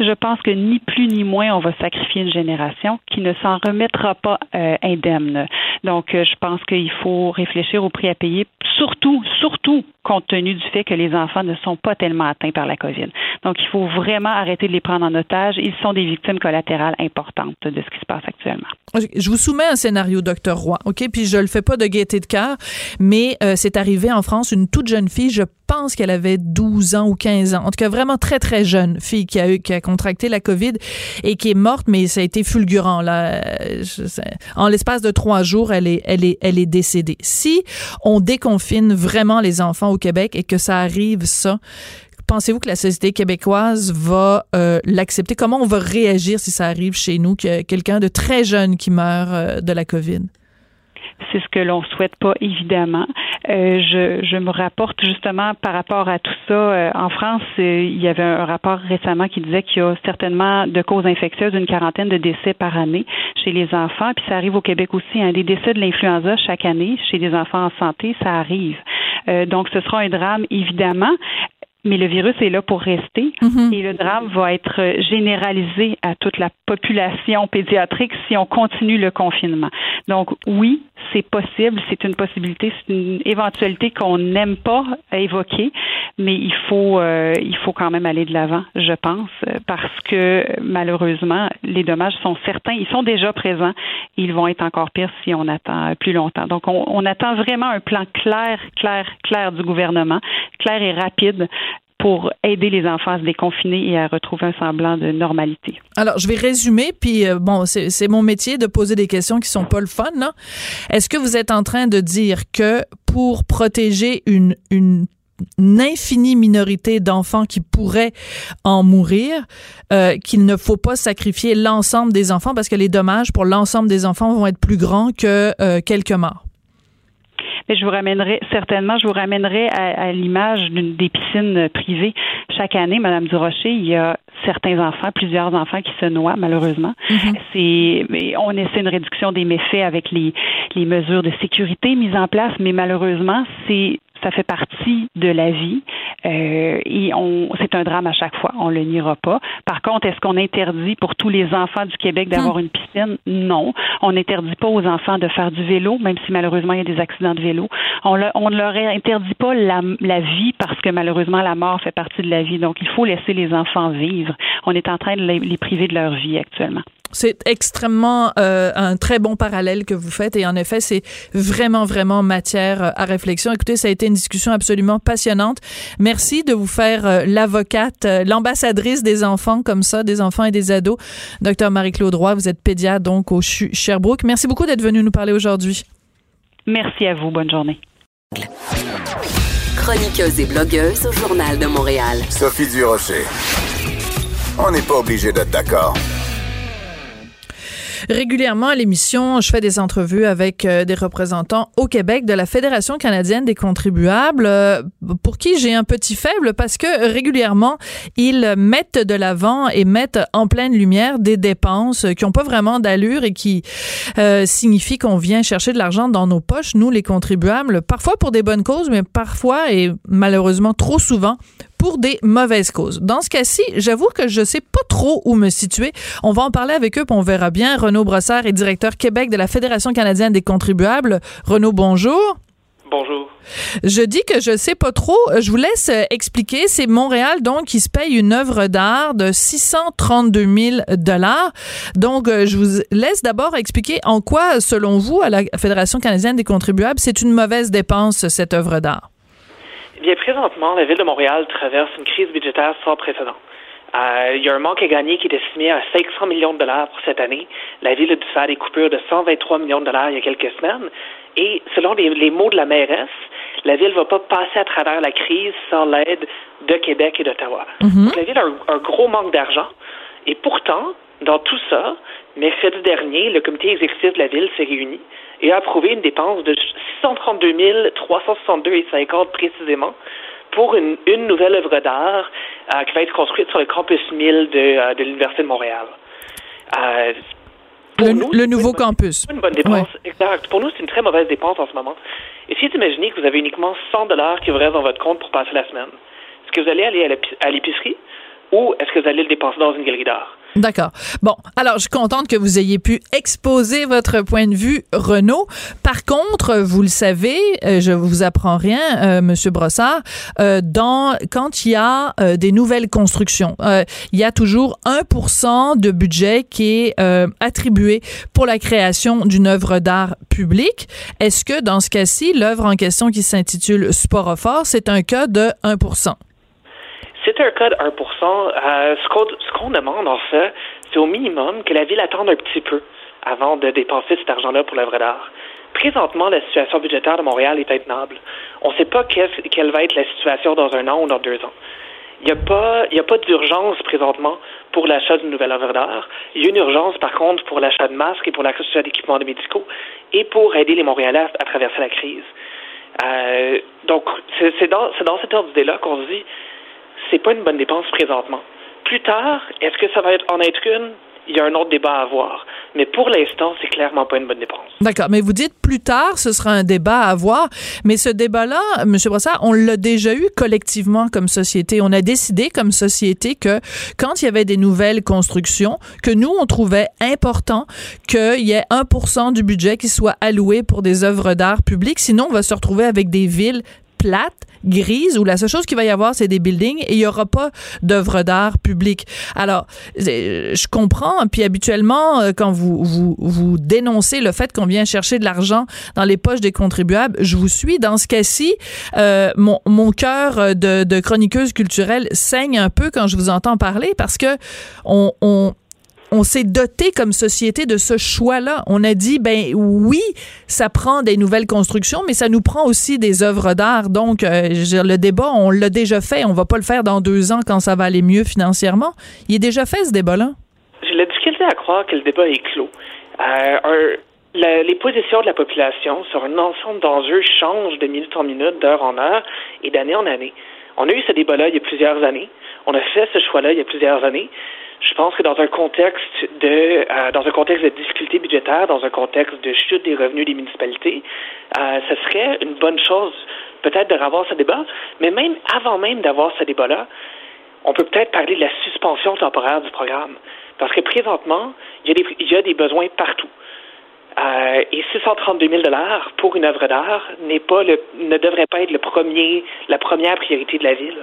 je pense que ni plus ni moins on va sacrifier une génération qui ne s'en remettra pas euh, indemne. Donc, euh, je pense qu'il faut réfléchir au prix à payer, surtout, surtout compte tenu du fait que les enfants ne sont pas tellement atteints par la COVID. Donc, il faut vraiment arrêter de les prendre en otage. Ils sont des victimes collatérales importantes de ce qui se passe actuellement. Je vous soumets un scénario, docteur Roy, OK? Puis je le fais pas de gaieté de cœur, mais euh, c'est arrivé en France, une toute jeune fille, je pense qu'elle avait 12 ans ou 15 ans. En tout cas, vraiment très, très jeune fille qui a, eu, qui a contracté la COVID et qui est morte, mais ça a été fulgurant. Là. En l'espace de trois jours, elle est, elle, est, elle est décédée. Si on déconfine vraiment les enfants au Québec et que ça arrive, ça, pensez-vous que la société québécoise va euh, l'accepter? Comment on va réagir si ça arrive chez nous, que quelqu'un de très jeune qui meurt euh, de la COVID? C'est ce que l'on souhaite pas, évidemment. Euh, je, me rapporte justement par rapport à tout ça. En France, il y avait un rapport récemment qui disait qu'il y a certainement de causes infectieuses une quarantaine de décès par année chez les enfants. Puis ça arrive au Québec aussi. Hein, des décès de l'influenza chaque année chez des enfants en santé, ça arrive. donc ce sera un drame, évidemment mais le virus est là pour rester mhm. et le drame va être généralisé à toute la population pédiatrique si on continue le confinement. Donc oui, c'est possible, c'est une possibilité, c'est une éventualité qu'on n'aime pas évoquer, mais il faut euh, il faut quand même aller de l'avant, je pense, parce que malheureusement les dommages sont certains, ils sont déjà présents, et ils vont être encore pires si on attend plus longtemps. Donc on, on attend vraiment un plan clair, clair, clair du gouvernement, clair et rapide pour aider les enfants à se déconfiner et à retrouver un semblant de normalité. Alors, je vais résumer, puis euh, bon, c'est mon métier de poser des questions qui sont pas le fun. Est-ce que vous êtes en train de dire que pour protéger une, une infinie minorité d'enfants qui pourraient en mourir, euh, qu'il ne faut pas sacrifier l'ensemble des enfants parce que les dommages pour l'ensemble des enfants vont être plus grands que euh, quelques morts? Je vous ramènerai certainement, je vous ramènerai à, l'image d'une des piscines privées. Chaque année, Madame Durocher, il y a certains enfants, plusieurs enfants qui se noient malheureusement. Mm-hmm. C'est, on essaie une réduction des méfaits avec les, les mesures de sécurité mises en place, mais malheureusement, c'est ça fait partie de la vie euh, et on, c'est un drame à chaque fois. On le niera pas. Par contre, est-ce qu'on interdit pour tous les enfants du Québec d'avoir hmm. une piscine? Non. On n'interdit pas aux enfants de faire du vélo, même si malheureusement il y a des accidents de vélo. On, ne leur interdit pas la, la vie parce que malheureusement la mort fait partie de la vie. Donc il faut laisser les enfants vivre. On est en train de les priver de leur vie actuellement. C'est extrêmement euh, un très bon parallèle que vous faites et en effet, c'est vraiment, vraiment matière euh, à réflexion. Écoutez, ça a été une discussion absolument passionnante. Merci de vous faire euh, l'avocate, l'ambassadrice des enfants comme ça, des enfants et des ados. Docteur Marie-Claude Roy, vous êtes pédiatre donc au CHU Sherbrooke. Merci beaucoup d'être venu nous parler aujourd'hui. Merci à vous. Bonne journée. Chroniqueuse et blogueuse au Journal de Montréal. Sophie Durocher. On n'est pas obligé d'être d'accord. Régulièrement à l'émission, je fais des entrevues avec euh, des représentants au Québec de la Fédération canadienne des contribuables, euh, pour qui j'ai un petit faible parce que régulièrement, ils mettent de l'avant et mettent en pleine lumière des dépenses qui n'ont pas vraiment d'allure et qui euh, signifient qu'on vient chercher de l'argent dans nos poches, nous les contribuables, parfois pour des bonnes causes, mais parfois et malheureusement trop souvent pour des mauvaises causes. Dans ce cas-ci, j'avoue que je sais pas trop où me situer. On va en parler avec eux, puis on verra bien. Renaud Brossard est directeur Québec de la Fédération canadienne des contribuables. Renaud, bonjour. Bonjour. Je dis que je sais pas trop. Je vous laisse euh, expliquer. C'est Montréal, donc, qui se paye une œuvre d'art de 632 000 dollars. Donc, euh, je vous laisse d'abord expliquer en quoi, selon vous, à la Fédération canadienne des contribuables, c'est une mauvaise dépense, cette œuvre d'art. Bien, présentement, la Ville de Montréal traverse une crise budgétaire sans précédent. Euh, il y a un manque à gagner qui est estimé à 500 millions de dollars pour cette année. La Ville a dû faire des coupures de 123 millions de dollars il y a quelques semaines. Et selon les, mots de la mairesse, la Ville ne va pas passer à travers la crise sans l'aide de Québec et d'Ottawa. Mhm. La Ville a un, gros manque d'argent. Et pourtant, dans tout ça, mercredi dernier, le comité exécutif de la Ville s'est réuni et a approuvé une dépense de 632 362,50 précisément pour une, une nouvelle œuvre d'art euh, qui va être construite sur le campus 1000 de, euh, de l'Université de Montréal. Euh, le, nouveau campus. Une bonne dépense, exact. Pour nous, c'est une très mauvaise dépense en ce moment. Essayez d'imaginer que vous avez uniquement 100 dollars qui vous restent dans votre compte pour passer la semaine. Est-ce que vous allez aller à l'épicerie ou est-ce que vous allez le dépenser dans une galerie d'art? D'accord. Bon, alors je suis contente que vous ayez pu exposer votre point de vue, Renaud. Par contre, vous le savez, euh, je vous apprends rien, euh, Monsieur Brossard, euh, dans quand il y a euh, des nouvelles constructions, euh, il y a toujours 1% de budget qui est euh, attribué pour la création d'une œuvre d'art publique. Est-ce que dans ce cas-ci, l'œuvre en question qui s'intitule Sporophore, c'est un cas de 1%? C'est un cas de 1 euh, Ce qu'on demande, en fait, c'est au minimum que la ville attende un petit peu avant de dépenser cet argent-là pour l'œuvre d'art. Présentement, la situation budgétaire de Montréal est intenable. On ne sait pas quelle, va être la situation dans un an ou dans deux ans. Il n'y a pas, d'urgence présentement pour l'achat d'une nouvelle œuvre d'art. Il y a une urgence, par contre, pour l'achat de masques et pour l'achat d'équipements médicaux et pour aider les Montréalais à, traverser la crise. Euh, donc, c'est dans, c'est dans cet ordre d'idée-là qu'on se dit, c'est pas une bonne dépense présentement. Plus tard, est-ce que ça va être, en être une? Il y a un autre débat à avoir. Mais pour l'instant, c'est clairement pas une bonne dépense. D'accord, mais vous dites plus tard, ce sera un débat à avoir. Mais ce débat-là, M. Brossard, on l'a déjà eu collectivement comme société. On a décidé comme société que quand il y avait des nouvelles constructions, que nous, on trouvait important qu'il y ait 1% du budget qui soit alloué pour des œuvres d'art publiques. Sinon, on va se retrouver avec des villes plates, grises, où la seule chose qu'il va y avoir, c'est des buildings et il n'y aura pas d'œuvres d'art publiques. Alors, euh, je comprends, puis habituellement, euh, quand vous, vous, vous dénoncez le fait qu'on vient chercher de l'argent dans les poches des contribuables, je vous suis. Dans ce cas-ci, euh, mon, mon cœur de, de chroniqueuse culturelle saigne un peu quand je vous entends parler parce que on, on on s'est doté comme société de ce choix-là. On a dit, ben oui, ça prend des nouvelles constructions, mais ça nous prend aussi des œuvres d'art. Donc, euh, le débat, on l'a déjà fait. On va pas le faire dans deux ans quand ça va aller mieux financièrement. Il est déjà fait, ce débat-là. J'ai la difficulté à croire que le débat est clos. Euh, les positions de la population sur un ensemble d'enjeux changent de minute en minute, d'heure en heure et d'année en année. On a eu ce débat-là il y a plusieurs années. On a fait ce choix-là il y a plusieurs années. Je pense que dans un contexte de euh, dans un contexte de difficulté budgétaire, dans un contexte de chute des revenus des municipalités, euh, ce serait une bonne chose peut-être de revoir ce débat, mais même avant même d'avoir ce débat-là, on peut peut-être parler de la suspension temporaire du programme. Parce que présentement, il y a des, il y a des besoins partout. Euh, et 632 000 pour une œuvre d'art n'est pas le, ne devrait pas être le premier, la première priorité de la ville.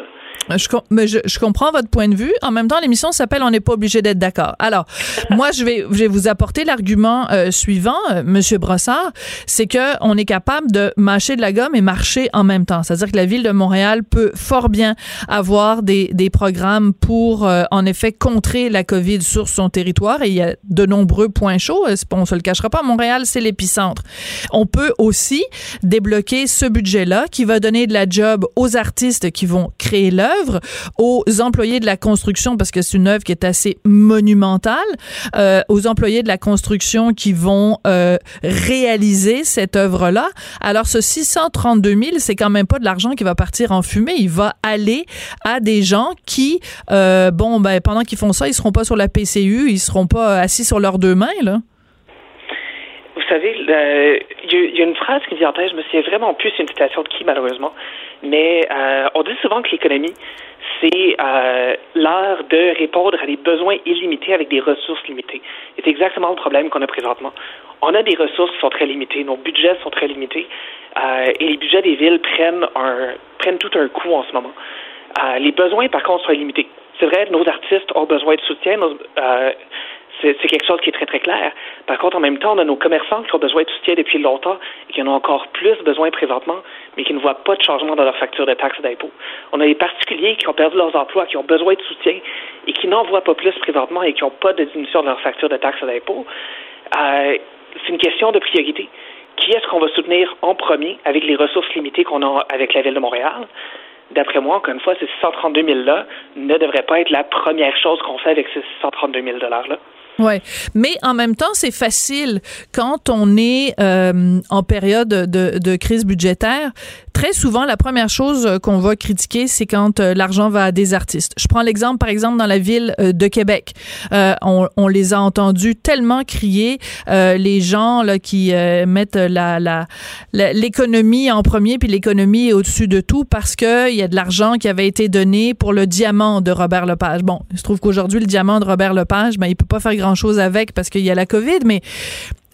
Je, mais je, je comprends votre point de vue. En même temps, l'émission s'appelle On n'est pas obligé d'être d'accord. Alors, *laughs* moi, je vais, je vais vous apporter l'argument euh, suivant, euh, Monsieur Brossard, c'est que on est capable de mâcher de la gomme et marcher en même temps. C'est-à-dire que la ville de Montréal peut fort bien avoir des, des programmes pour, euh, en effet, contrer la COVID sur son territoire. Et il y a de nombreux points chauds. euh, On se le cachera pas. Montréal, c'est l'épicentre. On peut aussi débloquer ce budget-là qui va donner de la job aux artistes qui vont créer l'œuvre, aux employés de la construction parce que c'est une œuvre qui est assez monumentale, euh, aux employés de la construction qui vont euh, réaliser cette œuvre-là. Alors ce 632 000, c'est quand même pas de l'argent qui va partir en fumée. Il va aller à des gens qui, euh, bon, ben pendant qu'ils font ça, ils seront pas sur la PCU, ils seront pas assis sur leurs deux mains là. Vous savez, il y, a- une phrase qui vient en tête, je me souviens vraiment plus, c'est une citation de qui malheureusement, mais euh, on dit souvent que l'économie, c'est euh, l'art de répondre à des besoins illimités avec des ressources limitées. C'est exactement le problème qu'on a présentement. On a des ressources qui sont très limitées, nos budgets sont très limités, euh, et les budgets des villes prennent, un, prennent tout un coup en ce moment. Les besoins, par contre, sont limités. C'est vrai, nos artistes ont besoin de soutien, c'est quelque chose qui est très, très clair. Par contre, en même temps, on a nos commerçants qui ont besoin de soutien depuis longtemps et qui en ont encore plus besoin présentement, mais qui ne voient pas de changement dans leur facture de taxes et d'impôts. On a les particuliers qui ont perdu leurs emplois, qui ont besoin de soutien et qui n'en voient pas plus présentement et qui n'ont pas de diminution de leur facture de taxes et d'impôts. Euh, c'est une question de priorité. Qui est-ce qu'on va soutenir en premier avec les ressources limitées qu'on a avec la Ville de Montréal? D'après moi, encore une fois, ces 632 000-là ne devraient pas être la première chose qu'on fait avec ces 632 000 $-là. Ouais, mais en même temps, c'est facile quand on est euh, en période de, de, crise budgétaire. Très souvent, la première chose qu'on va critiquer, c'est quand euh, l'argent va à des artistes. Je prends l'exemple, par exemple, dans la ville euh, de Québec. On, on, les a entendus tellement crier, les gens là qui mettent la l'économie en premier, puis l'économie est au-dessus de tout parce que il y a de l'argent qui avait été donné pour le diamant de Robert Lepage. Bon, il se trouve qu'aujourd'hui, le diamant de Robert Lepage, ben, il peut pas faire grand chose avec parce qu'il y a la COVID, mais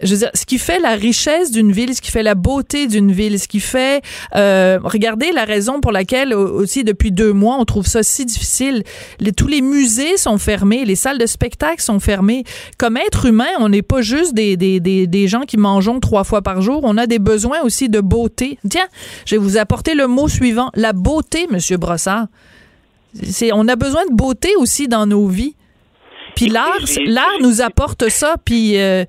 je veux dire, ce qui fait la richesse d'une ville, ce qui fait la beauté d'une ville, ce qui fait, euh, regardez la raison pour laquelle aussi depuis deux mois on trouve ça si difficile. Les, tous les musées sont fermés, les salles de spectacle sont fermées. Comme être humain, on n'est pas juste des, des, des, des, gens qui mangeons trois fois par jour. On a des besoins aussi de beauté. Tiens, je vais vous apporter le mot suivant, la beauté, Monsieur Brossard. On a besoin de beauté aussi dans nos vies. Puis l'art, l'art nous apporte ça. Puis euh,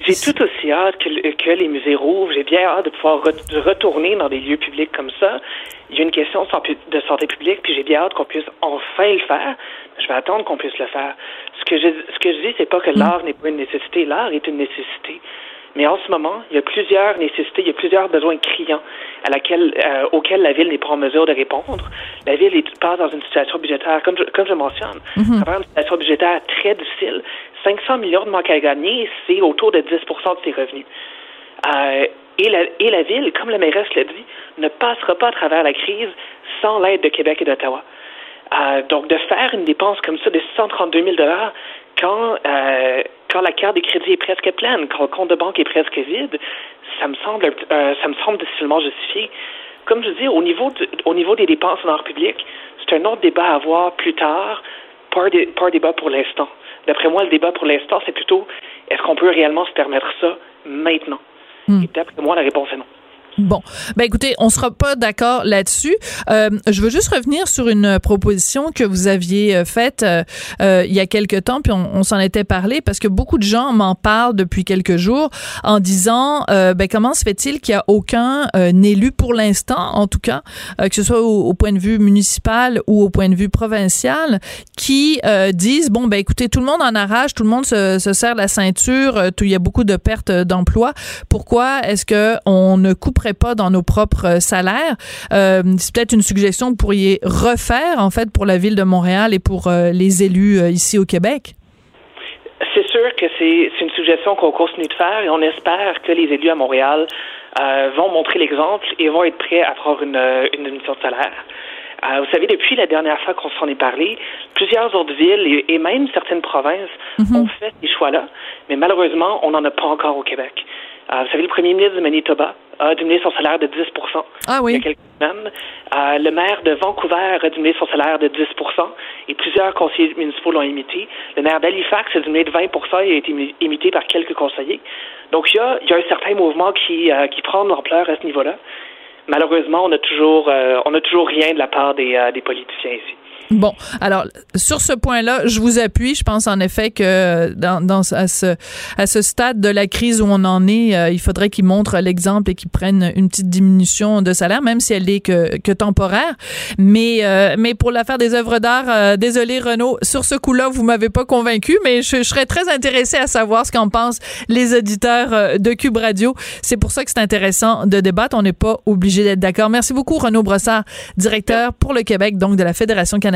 j'ai tout aussi hâte que, que, les musées rouvrent. J'ai bien hâte de pouvoir retourner dans des lieux publics comme ça. Il y a une question de santé publique, puis j'ai bien hâte qu'on puisse enfin le faire. Je vais attendre qu'on puisse le faire. Ce que je, ce que je dis, c'est pas que mm. l'art n'est pas une nécessité. L'art est une nécessité. Mais en ce moment, il y a plusieurs nécessités, il y a plusieurs besoins criants à laquelle, euh, auxquels la ville n'est pas en mesure de répondre. La ville est, passe dans une situation budgétaire, comme je, comme je mentionne, mm une situation budgétaire très difficile. 500 millions de manque à gagner, c'est autour de 10% de ses revenus. Euh, et, la, et la ville, comme le mairesse l'a dit, ne passera pas à travers la crise sans l'aide de Québec et d'Ottawa. Euh, donc, de faire une dépense comme ça de 132 000 quand, euh, quand la carte de crédit est presque pleine, quand le compte de banque est presque vide, ça me semble, euh, ça me semble difficilement justifié. Comme je dis, au niveau, au niveau des dépenses en art public, c'est un autre débat à avoir plus tard, pas un, débat pour l'instant. D'après moi, le débat pour l'instant, c'est plutôt est-ce qu'on peut réellement se permettre ça maintenant? Hmm. Et d'après moi, la réponse est non. Bon, ben écoutez, on sera pas d'accord là-dessus. Euh, je veux juste revenir sur une proposition que vous aviez euh, faite euh, euh, il y a quelque temps, puis on, s'en était parlé parce que beaucoup de gens m'en parlent depuis quelques jours en disant, euh, ben comment se fait-il qu'il y a aucun élu pour l'instant, en tout cas, que ce soit au, point de vue municipal ou au point de vue provincial, qui disent bon ben écoutez, tout le monde en arrache, tout le monde se, se serre la ceinture, il y a beaucoup de pertes d'emplois. Pourquoi est-ce que on ne couperait pas dans nos propres salaires. Euh, c'est peut-être une suggestion que vous pourriez refaire, en fait, pour la ville de Montréal et pour euh, les élus euh, ici au Québec. C'est sûr que c'est une suggestion qu'on continue de faire et on espère que les élus à Montréal vont montrer l'exemple et vont être prêts à faire une, une émission de salaire. vous savez, depuis la dernière fois qu'on s'en est parlé, plusieurs autres villes et, même certaines provinces mm-hmm. ont fait ces choix-là, mais malheureusement, on n'en a pas encore au Québec. Euh, vous savez, le premier ministre de Manitoba a diminué son salaire de 10 ah, oui. il y a quelques semaines. Euh, le maire de Vancouver a diminué son salaire de 10% et plusieurs conseillers municipaux l'ont imité. Le maire d'Halifax a diminué de 20% et a été imité par quelques conseillers. Donc, il y a, il y a un certain mouvement qui, euh, qui prend de l'ampleur à ce niveau-là. Malheureusement, on n'a toujours, on a toujours rien de la part des, des politiciens ici. Bon, alors sur ce point-là, je vous appuie. Je pense en effet que dans, dans à ce à ce stade de la crise où on en est, euh, il faudrait qu'ils montrent l'exemple et qu'ils prennent une petite diminution de salaire, même si elle est que, que temporaire. Mais euh, mais pour l'affaire des œuvres d'art, euh, désolé Renaud, sur ce coup-là, vous m'avez pas convaincu, mais je, je, serais très intéressé à savoir ce qu'en pensent les auditeurs de Cube Radio. C'est pour ça que c'est intéressant de débattre. On n'est pas obligé d'être d'accord. Merci beaucoup Renaud Brossard, directeur pour le Québec, donc de la Fédération canadienne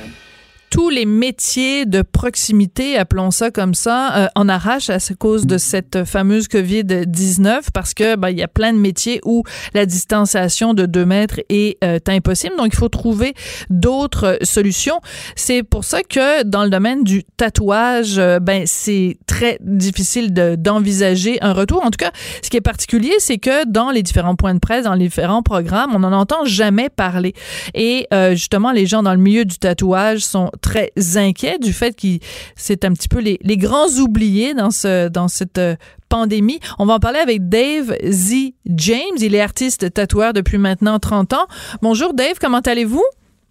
tous les métiers de proximité, appelons ça comme ça, euh, en arrache à cause de cette fameuse COVID-19 parce que ben, il y a plein de métiers où la distanciation de deux mètres est euh, impossible. Donc, il faut trouver d'autres solutions. C'est pour ça que dans le domaine du tatouage, euh, ben, c'est très difficile d'envisager un retour. En tout cas, ce qui est particulier, c'est que dans les différents points de presse, dans les différents programmes, on n'en entend jamais parler. Et justement, les gens dans le milieu du tatouage sont très inquiet du fait que c'est un petit peu les, les, grands oubliés dans, ce, dans cette euh, pandémie. On va en parler avec Dave Z. James. Il est artiste tatoueur depuis maintenant 30 ans. Bonjour Dave, comment allez-vous?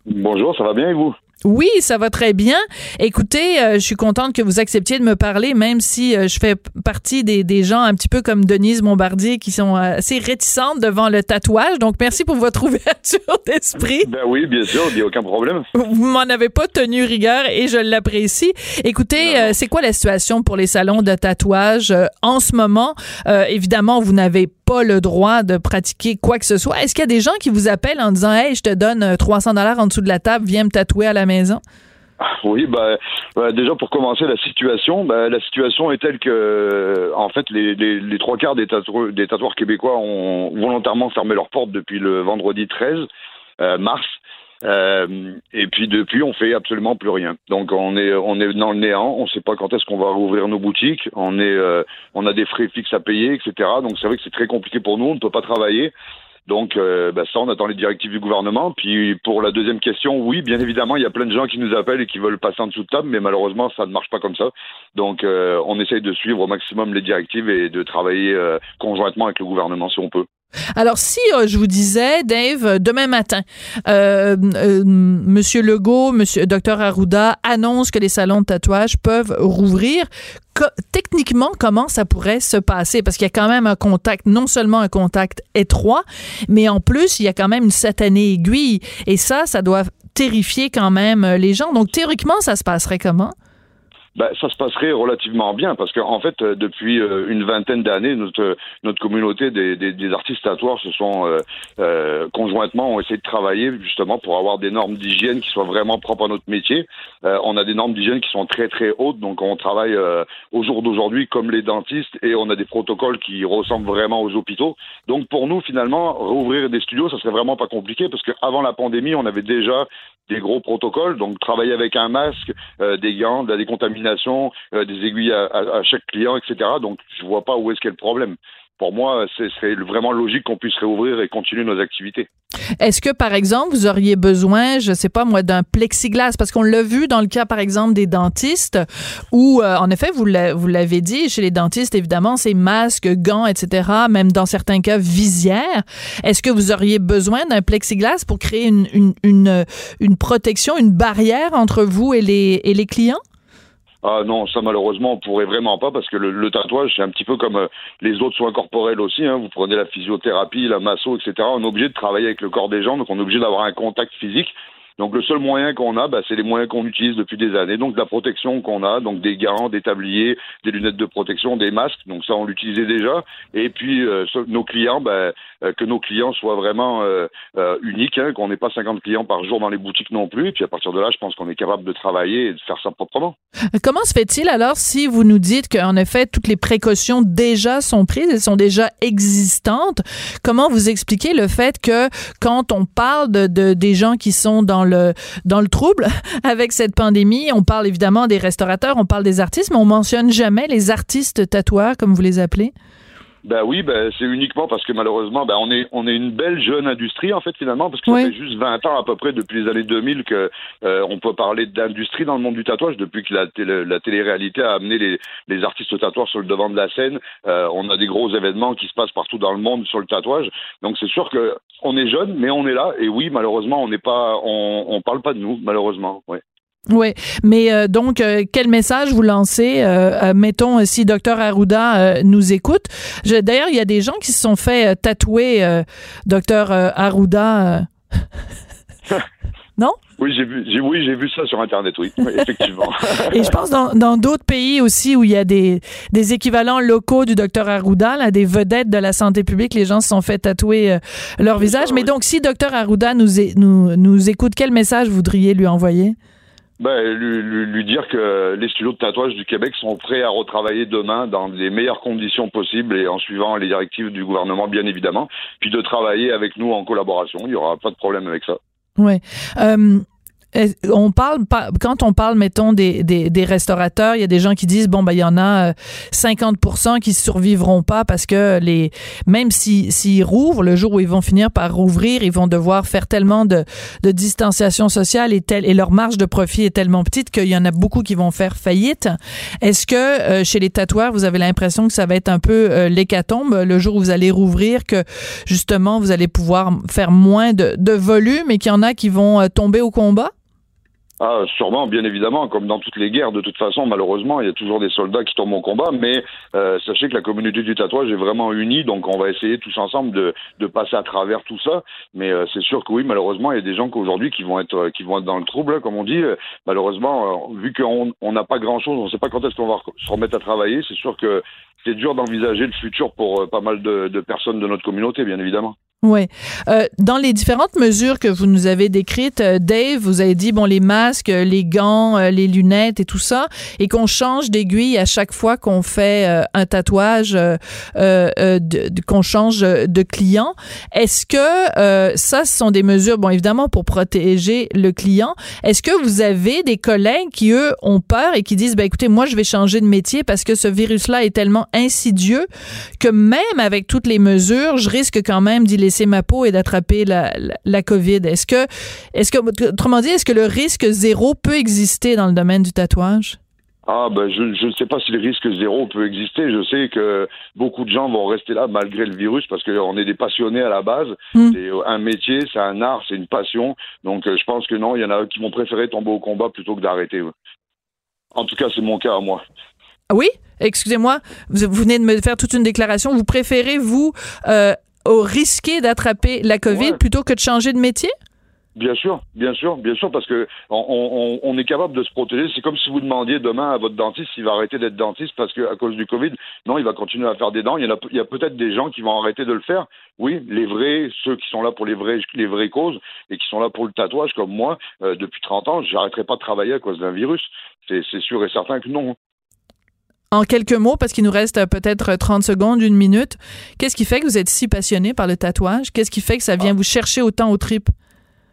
Bonjour, ça va bien et vous? Oui, ça va très bien. Écoutez, euh, je suis contente que vous acceptiez de me parler, même si euh, je fais partie des, des, gens un petit peu comme Denise Bombardier qui sont assez réticentes devant le tatouage. Donc, merci pour votre *laughs* ouverture d'esprit. Ben oui, bien sûr, il n'y a aucun problème. Vous m'en avez pas tenu rigueur et je l'apprécie. Écoutez, euh, c'est quoi la situation pour les salons de tatouage en ce moment? évidemment, vous n'avez pas le droit de pratiquer quoi que ce soit. Est-ce qu'il y a des gens qui vous appellent en disant, hey, je te donne 300 dollars en dessous de la table, viens me tatouer à la Oui, bah, bah, déjà pour commencer la situation, bah, la situation est telle que en fait les, trois quarts des, tatoueurs, québécois ont volontairement fermé leurs portes depuis le vendredi 13 euh, mars. Euh, et puis depuis, on fait absolument plus rien. Donc on est dans le néant. On ne sait pas quand est-ce qu'on va rouvrir nos boutiques. Euh, on a des frais fixes à payer, etc. Donc c'est vrai que c'est très compliqué pour nous. On ne peut pas travailler. Donc, euh, ben ça, on attend les directives du gouvernement. Puis, pour la deuxième question, oui, bien évidemment, il y a plein de gens qui nous appellent et qui veulent passer en dessous de table, mais malheureusement, ça ne marche pas comme ça. Donc, euh, on essaye de suivre au maximum les directives et de travailler euh, conjointement avec le gouvernement si on peut. Alors, si euh, je vous disais, Dave, euh, demain matin, euh, euh, Monsieur Legault, Monsieur Dr Arruda annonce que les salons de tatouage peuvent rouvrir, techniquement, comment ça pourrait se passer? Parce qu'il y a quand même un contact, non seulement un contact étroit, mais en plus, il y a quand même une satanée aiguille. Et ça, ça doit terrifier quand même les gens. Donc, théoriquement, ça se passerait comment? Bah, ça se passerait relativement bien parce qu'en en fait, euh, depuis euh, une vingtaine d'années, notre notre communauté des, des, des artistes tatoueurs se sont euh, euh, conjointement ont essayé de travailler justement pour avoir des normes d'hygiène qui soient vraiment propres à notre métier. on a des normes d'hygiène qui sont très très hautes, donc on travaille au jour d'aujourd'hui comme les dentistes et on a des protocoles qui ressemblent vraiment aux hôpitaux. Donc pour nous, finalement, rouvrir des studios, ça serait vraiment pas compliqué parce qu'avant la pandémie, on avait déjà des gros protocoles, donc travailler avec un masque, des gants, de la décontamination euh, des aiguilles à, chaque client, etc. Donc, je vois pas où est-ce qu'est le problème. Pour moi, ce serait vraiment logique qu'on puisse réouvrir et continuer nos activités. Est-ce que, par exemple, vous auriez besoin, je sais pas moi, d'un plexiglas? Parce qu'on l'a vu dans le cas, par exemple, des dentistes, où, euh, en effet, vous l'avez dit, chez les dentistes, évidemment, c'est masques, gants, etc., même dans certains cas, visière. Est-ce que vous auriez besoin d'un plexiglas pour créer une, une, une, une protection, une barrière entre vous et les, et les clients? Ah non, ça malheureusement on pourrait vraiment pas parce que le, tatouage c'est un petit peu comme euh, les autres soins corporels aussi. Hein. Vous prenez la physiothérapie, la masso, etc. On est obligé de travailler avec le corps des gens, donc on est obligé d'avoir un contact physique. Donc le seul moyen qu'on a, bah, c'est les moyens qu'on utilise depuis des années. Donc la protection qu'on a, donc des gants, des tabliers, des lunettes de protection, des masques. Donc ça, on l'utilisait déjà. Et puis euh, nos clients, bah, euh, que nos clients soient vraiment euh, uniques, hein, qu'on n'ait pas 50 clients par jour dans les boutiques non plus. Et puis à partir de là, je pense qu'on est capable de travailler et de faire ça proprement. Comment se fait-il alors si vous nous dites qu'en effet toutes les précautions déjà sont prises, elles sont déjà existantes? Comment vous expliquez le fait que quand on parle de, de des gens qui sont dans dans le trouble *laughs* avec cette pandémie. On parle évidemment des restaurateurs, on parle des artistes, mais on mentionne jamais les artistes tatoueurs, comme vous les appelez. Ben oui, ben c'est uniquement parce que malheureusement, ben on est on est une belle jeune industrie en fait finalement parce que ça fait juste 20 ans à peu près depuis les années 2000 que euh, on peut parler d'industrie dans le monde du tatouage depuis que la télé, la télé-réalité a amené les les artistes tatoueurs sur le devant de la scène. Euh, on a des gros événements qui se passent partout dans le monde sur le tatouage. Donc c'est sûr que on est jeune, mais on est là. Et oui, malheureusement, on n'est pas on on parle pas de nous malheureusement. Ouais. Oui, mais euh, donc, euh, quel message vous lancez, euh, mettons, si Dr Arruda nous écoute? D'ailleurs, il y a des gens qui se sont fait tatouer Dr Arruda. *laughs* non? Oui, j'ai vu, oui, j'ai vu ça sur Internet, oui, effectivement. *laughs* Et je pense dans d'autres pays aussi où il y a des, des équivalents locaux du docteur Arruda, là, des vedettes de la santé publique, les gens se sont fait tatouer leur visage. Mais donc, si docteur Arruda nous, nous, nous écoute, quel message voudriez lui envoyer? Ben, lui, lui, dire que les studios de tatouage du Québec sont prêts à retravailler demain dans les meilleures conditions possibles et en suivant les directives du gouvernement, bien évidemment, puis de travailler avec nous en collaboration. Il n'y aura pas de problème avec ça. Oui. Euh, on parle quand on parle mettons des, des, des, restaurateurs il y a des gens qui disent bon ben il y en a 50% euh, qui survivront pas parce que les même s'ils si, rouvrent le jour où ils vont finir par rouvrir ils vont devoir faire tellement de, de distanciation sociale et tel, et leur marge de profit est tellement petite qu'il y en a beaucoup qui vont faire faillite. Est-ce que euh, chez les tatoueurs vous avez l'impression que ça va être un peu euh, l'hécatombe le jour où vous allez rouvrir que justement vous allez pouvoir faire moins de, de volume et qu'il y en a qui vont tomber au combat? Ah, sûrement, bien évidemment, comme dans toutes les guerres, de toute façon, malheureusement, il y a toujours des soldats qui tombent au combat, mais euh, sachez que la communauté du tatouage est vraiment unie, donc on va essayer tous ensemble de, passer à travers tout ça. Mais euh, c'est sûr que oui, malheureusement, il y a des gens qu'aujourd'hui qui vont être euh, qui vont être dans le trouble, comme on dit. malheureusement, vu qu'on on n'a pas grand-chose, on ne sait pas quand est-ce qu'on va se remettre à travailler. C'est sûr que c'est dur d'envisager le futur pour pas mal de personnes de notre communauté, bien évidemment. Oui. Euh, dans les différentes mesures que vous nous avez décrites, euh, Dave, vous avez dit, bon, les masques, euh, les gants, les lunettes et tout ça, et qu'on change d'aiguille à chaque fois qu'on fait un tatouage, qu'on change de client. Est-ce que ça, ce sont des mesures, bon, évidemment, pour protéger le client. Est-ce que vous avez des collègues qui, eux, ont peur et qui disent, ben, écoutez, moi, je vais changer de métier parce que ce virus-là est tellement insidieux que même avec toutes les mesures, je risque quand même d'y laisser ma peau et d'attraper la, la, COVID. Est-ce que, est-ce que, autrement dit, est-ce que le risque zéro peut exister dans le domaine du tatouage? Ah ben je ne sais pas si le risque zéro peut exister. Je sais que beaucoup de gens vont rester là malgré le virus parce qu'on est des passionnés à la base. Hmm. C'est un métier, c'est un art, c'est une passion. Donc euh, je pense que non, il y en a qui vont préférer tomber au combat plutôt que d'arrêter. En tout cas, c'est mon cas à moi. Oui, excusez-moi, vous, venez de me faire toute une déclaration. Vous préférez vous euh, au risquer d'attraper la COVID plutôt que de changer de métier? Bien sûr, bien sûr, bien sûr, parce que on, est capable de se protéger. C'est comme si vous demandiez demain à votre dentiste s'il va arrêter d'être dentiste parce que à cause du Covid. Non, il va continuer à faire des dents. Il y, a, il y a peut-être des gens qui vont arrêter de le faire. Oui, les vrais, ceux qui sont là pour les vraies, les vraies causes et qui sont là pour le tatouage, comme moi, euh, depuis 30 ans, j'arrêterai pas de travailler à cause d'un virus. C'est sûr et certain que non en quelques mots, parce qu'il nous reste euh, peut-être 30 secondes, une minute, qu'est-ce qui fait que vous êtes si passionné par le tatouage? Qu'est-ce qui fait que ça vient vous chercher autant au trip?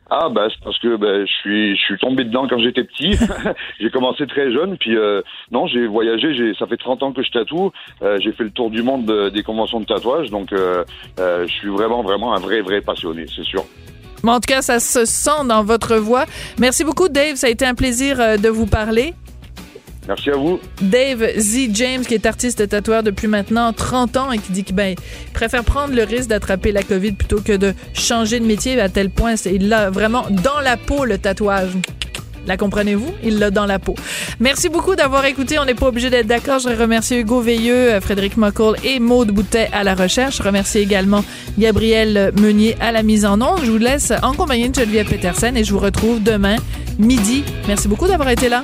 Ah bah c'est parce que bah, je suis je suis tombé dedans quand j'étais petit. *laughs* *laughs* j'ai commencé très jeune puis euh, non j'ai voyagé j'ai ça fait 30 ans que je tatoue. Euh, j'ai fait le tour du monde des conventions de tatouage donc je suis vraiment vraiment un vrai vrai passionné c'est sûr. en tout cas ça se sent dans votre voix. Merci beaucoup Dave ça a été un plaisir de vous parler. Merci à vous. Dave Z. James, qui est artiste tatoueur depuis maintenant 30 ans et qui dit qu'il ben, préfère prendre le risque d'attraper la COVID plutôt que de changer de métier à tel point, il l'a vraiment dans la peau, le tatouage. La comprenez-vous? Il l'a dans la peau. Merci beaucoup d'avoir écouté. On n'est pas obligé d'être d'accord. Je remercie Hugo Veilleux, euh, Frédéric Mockle et Maude Boutet à la recherche. Je remercie également Gabriel Meunier à la mise en onde. Je vous laisse en compagnie de Geneviève Petersen et je vous retrouve demain midi. Merci beaucoup d'avoir été là.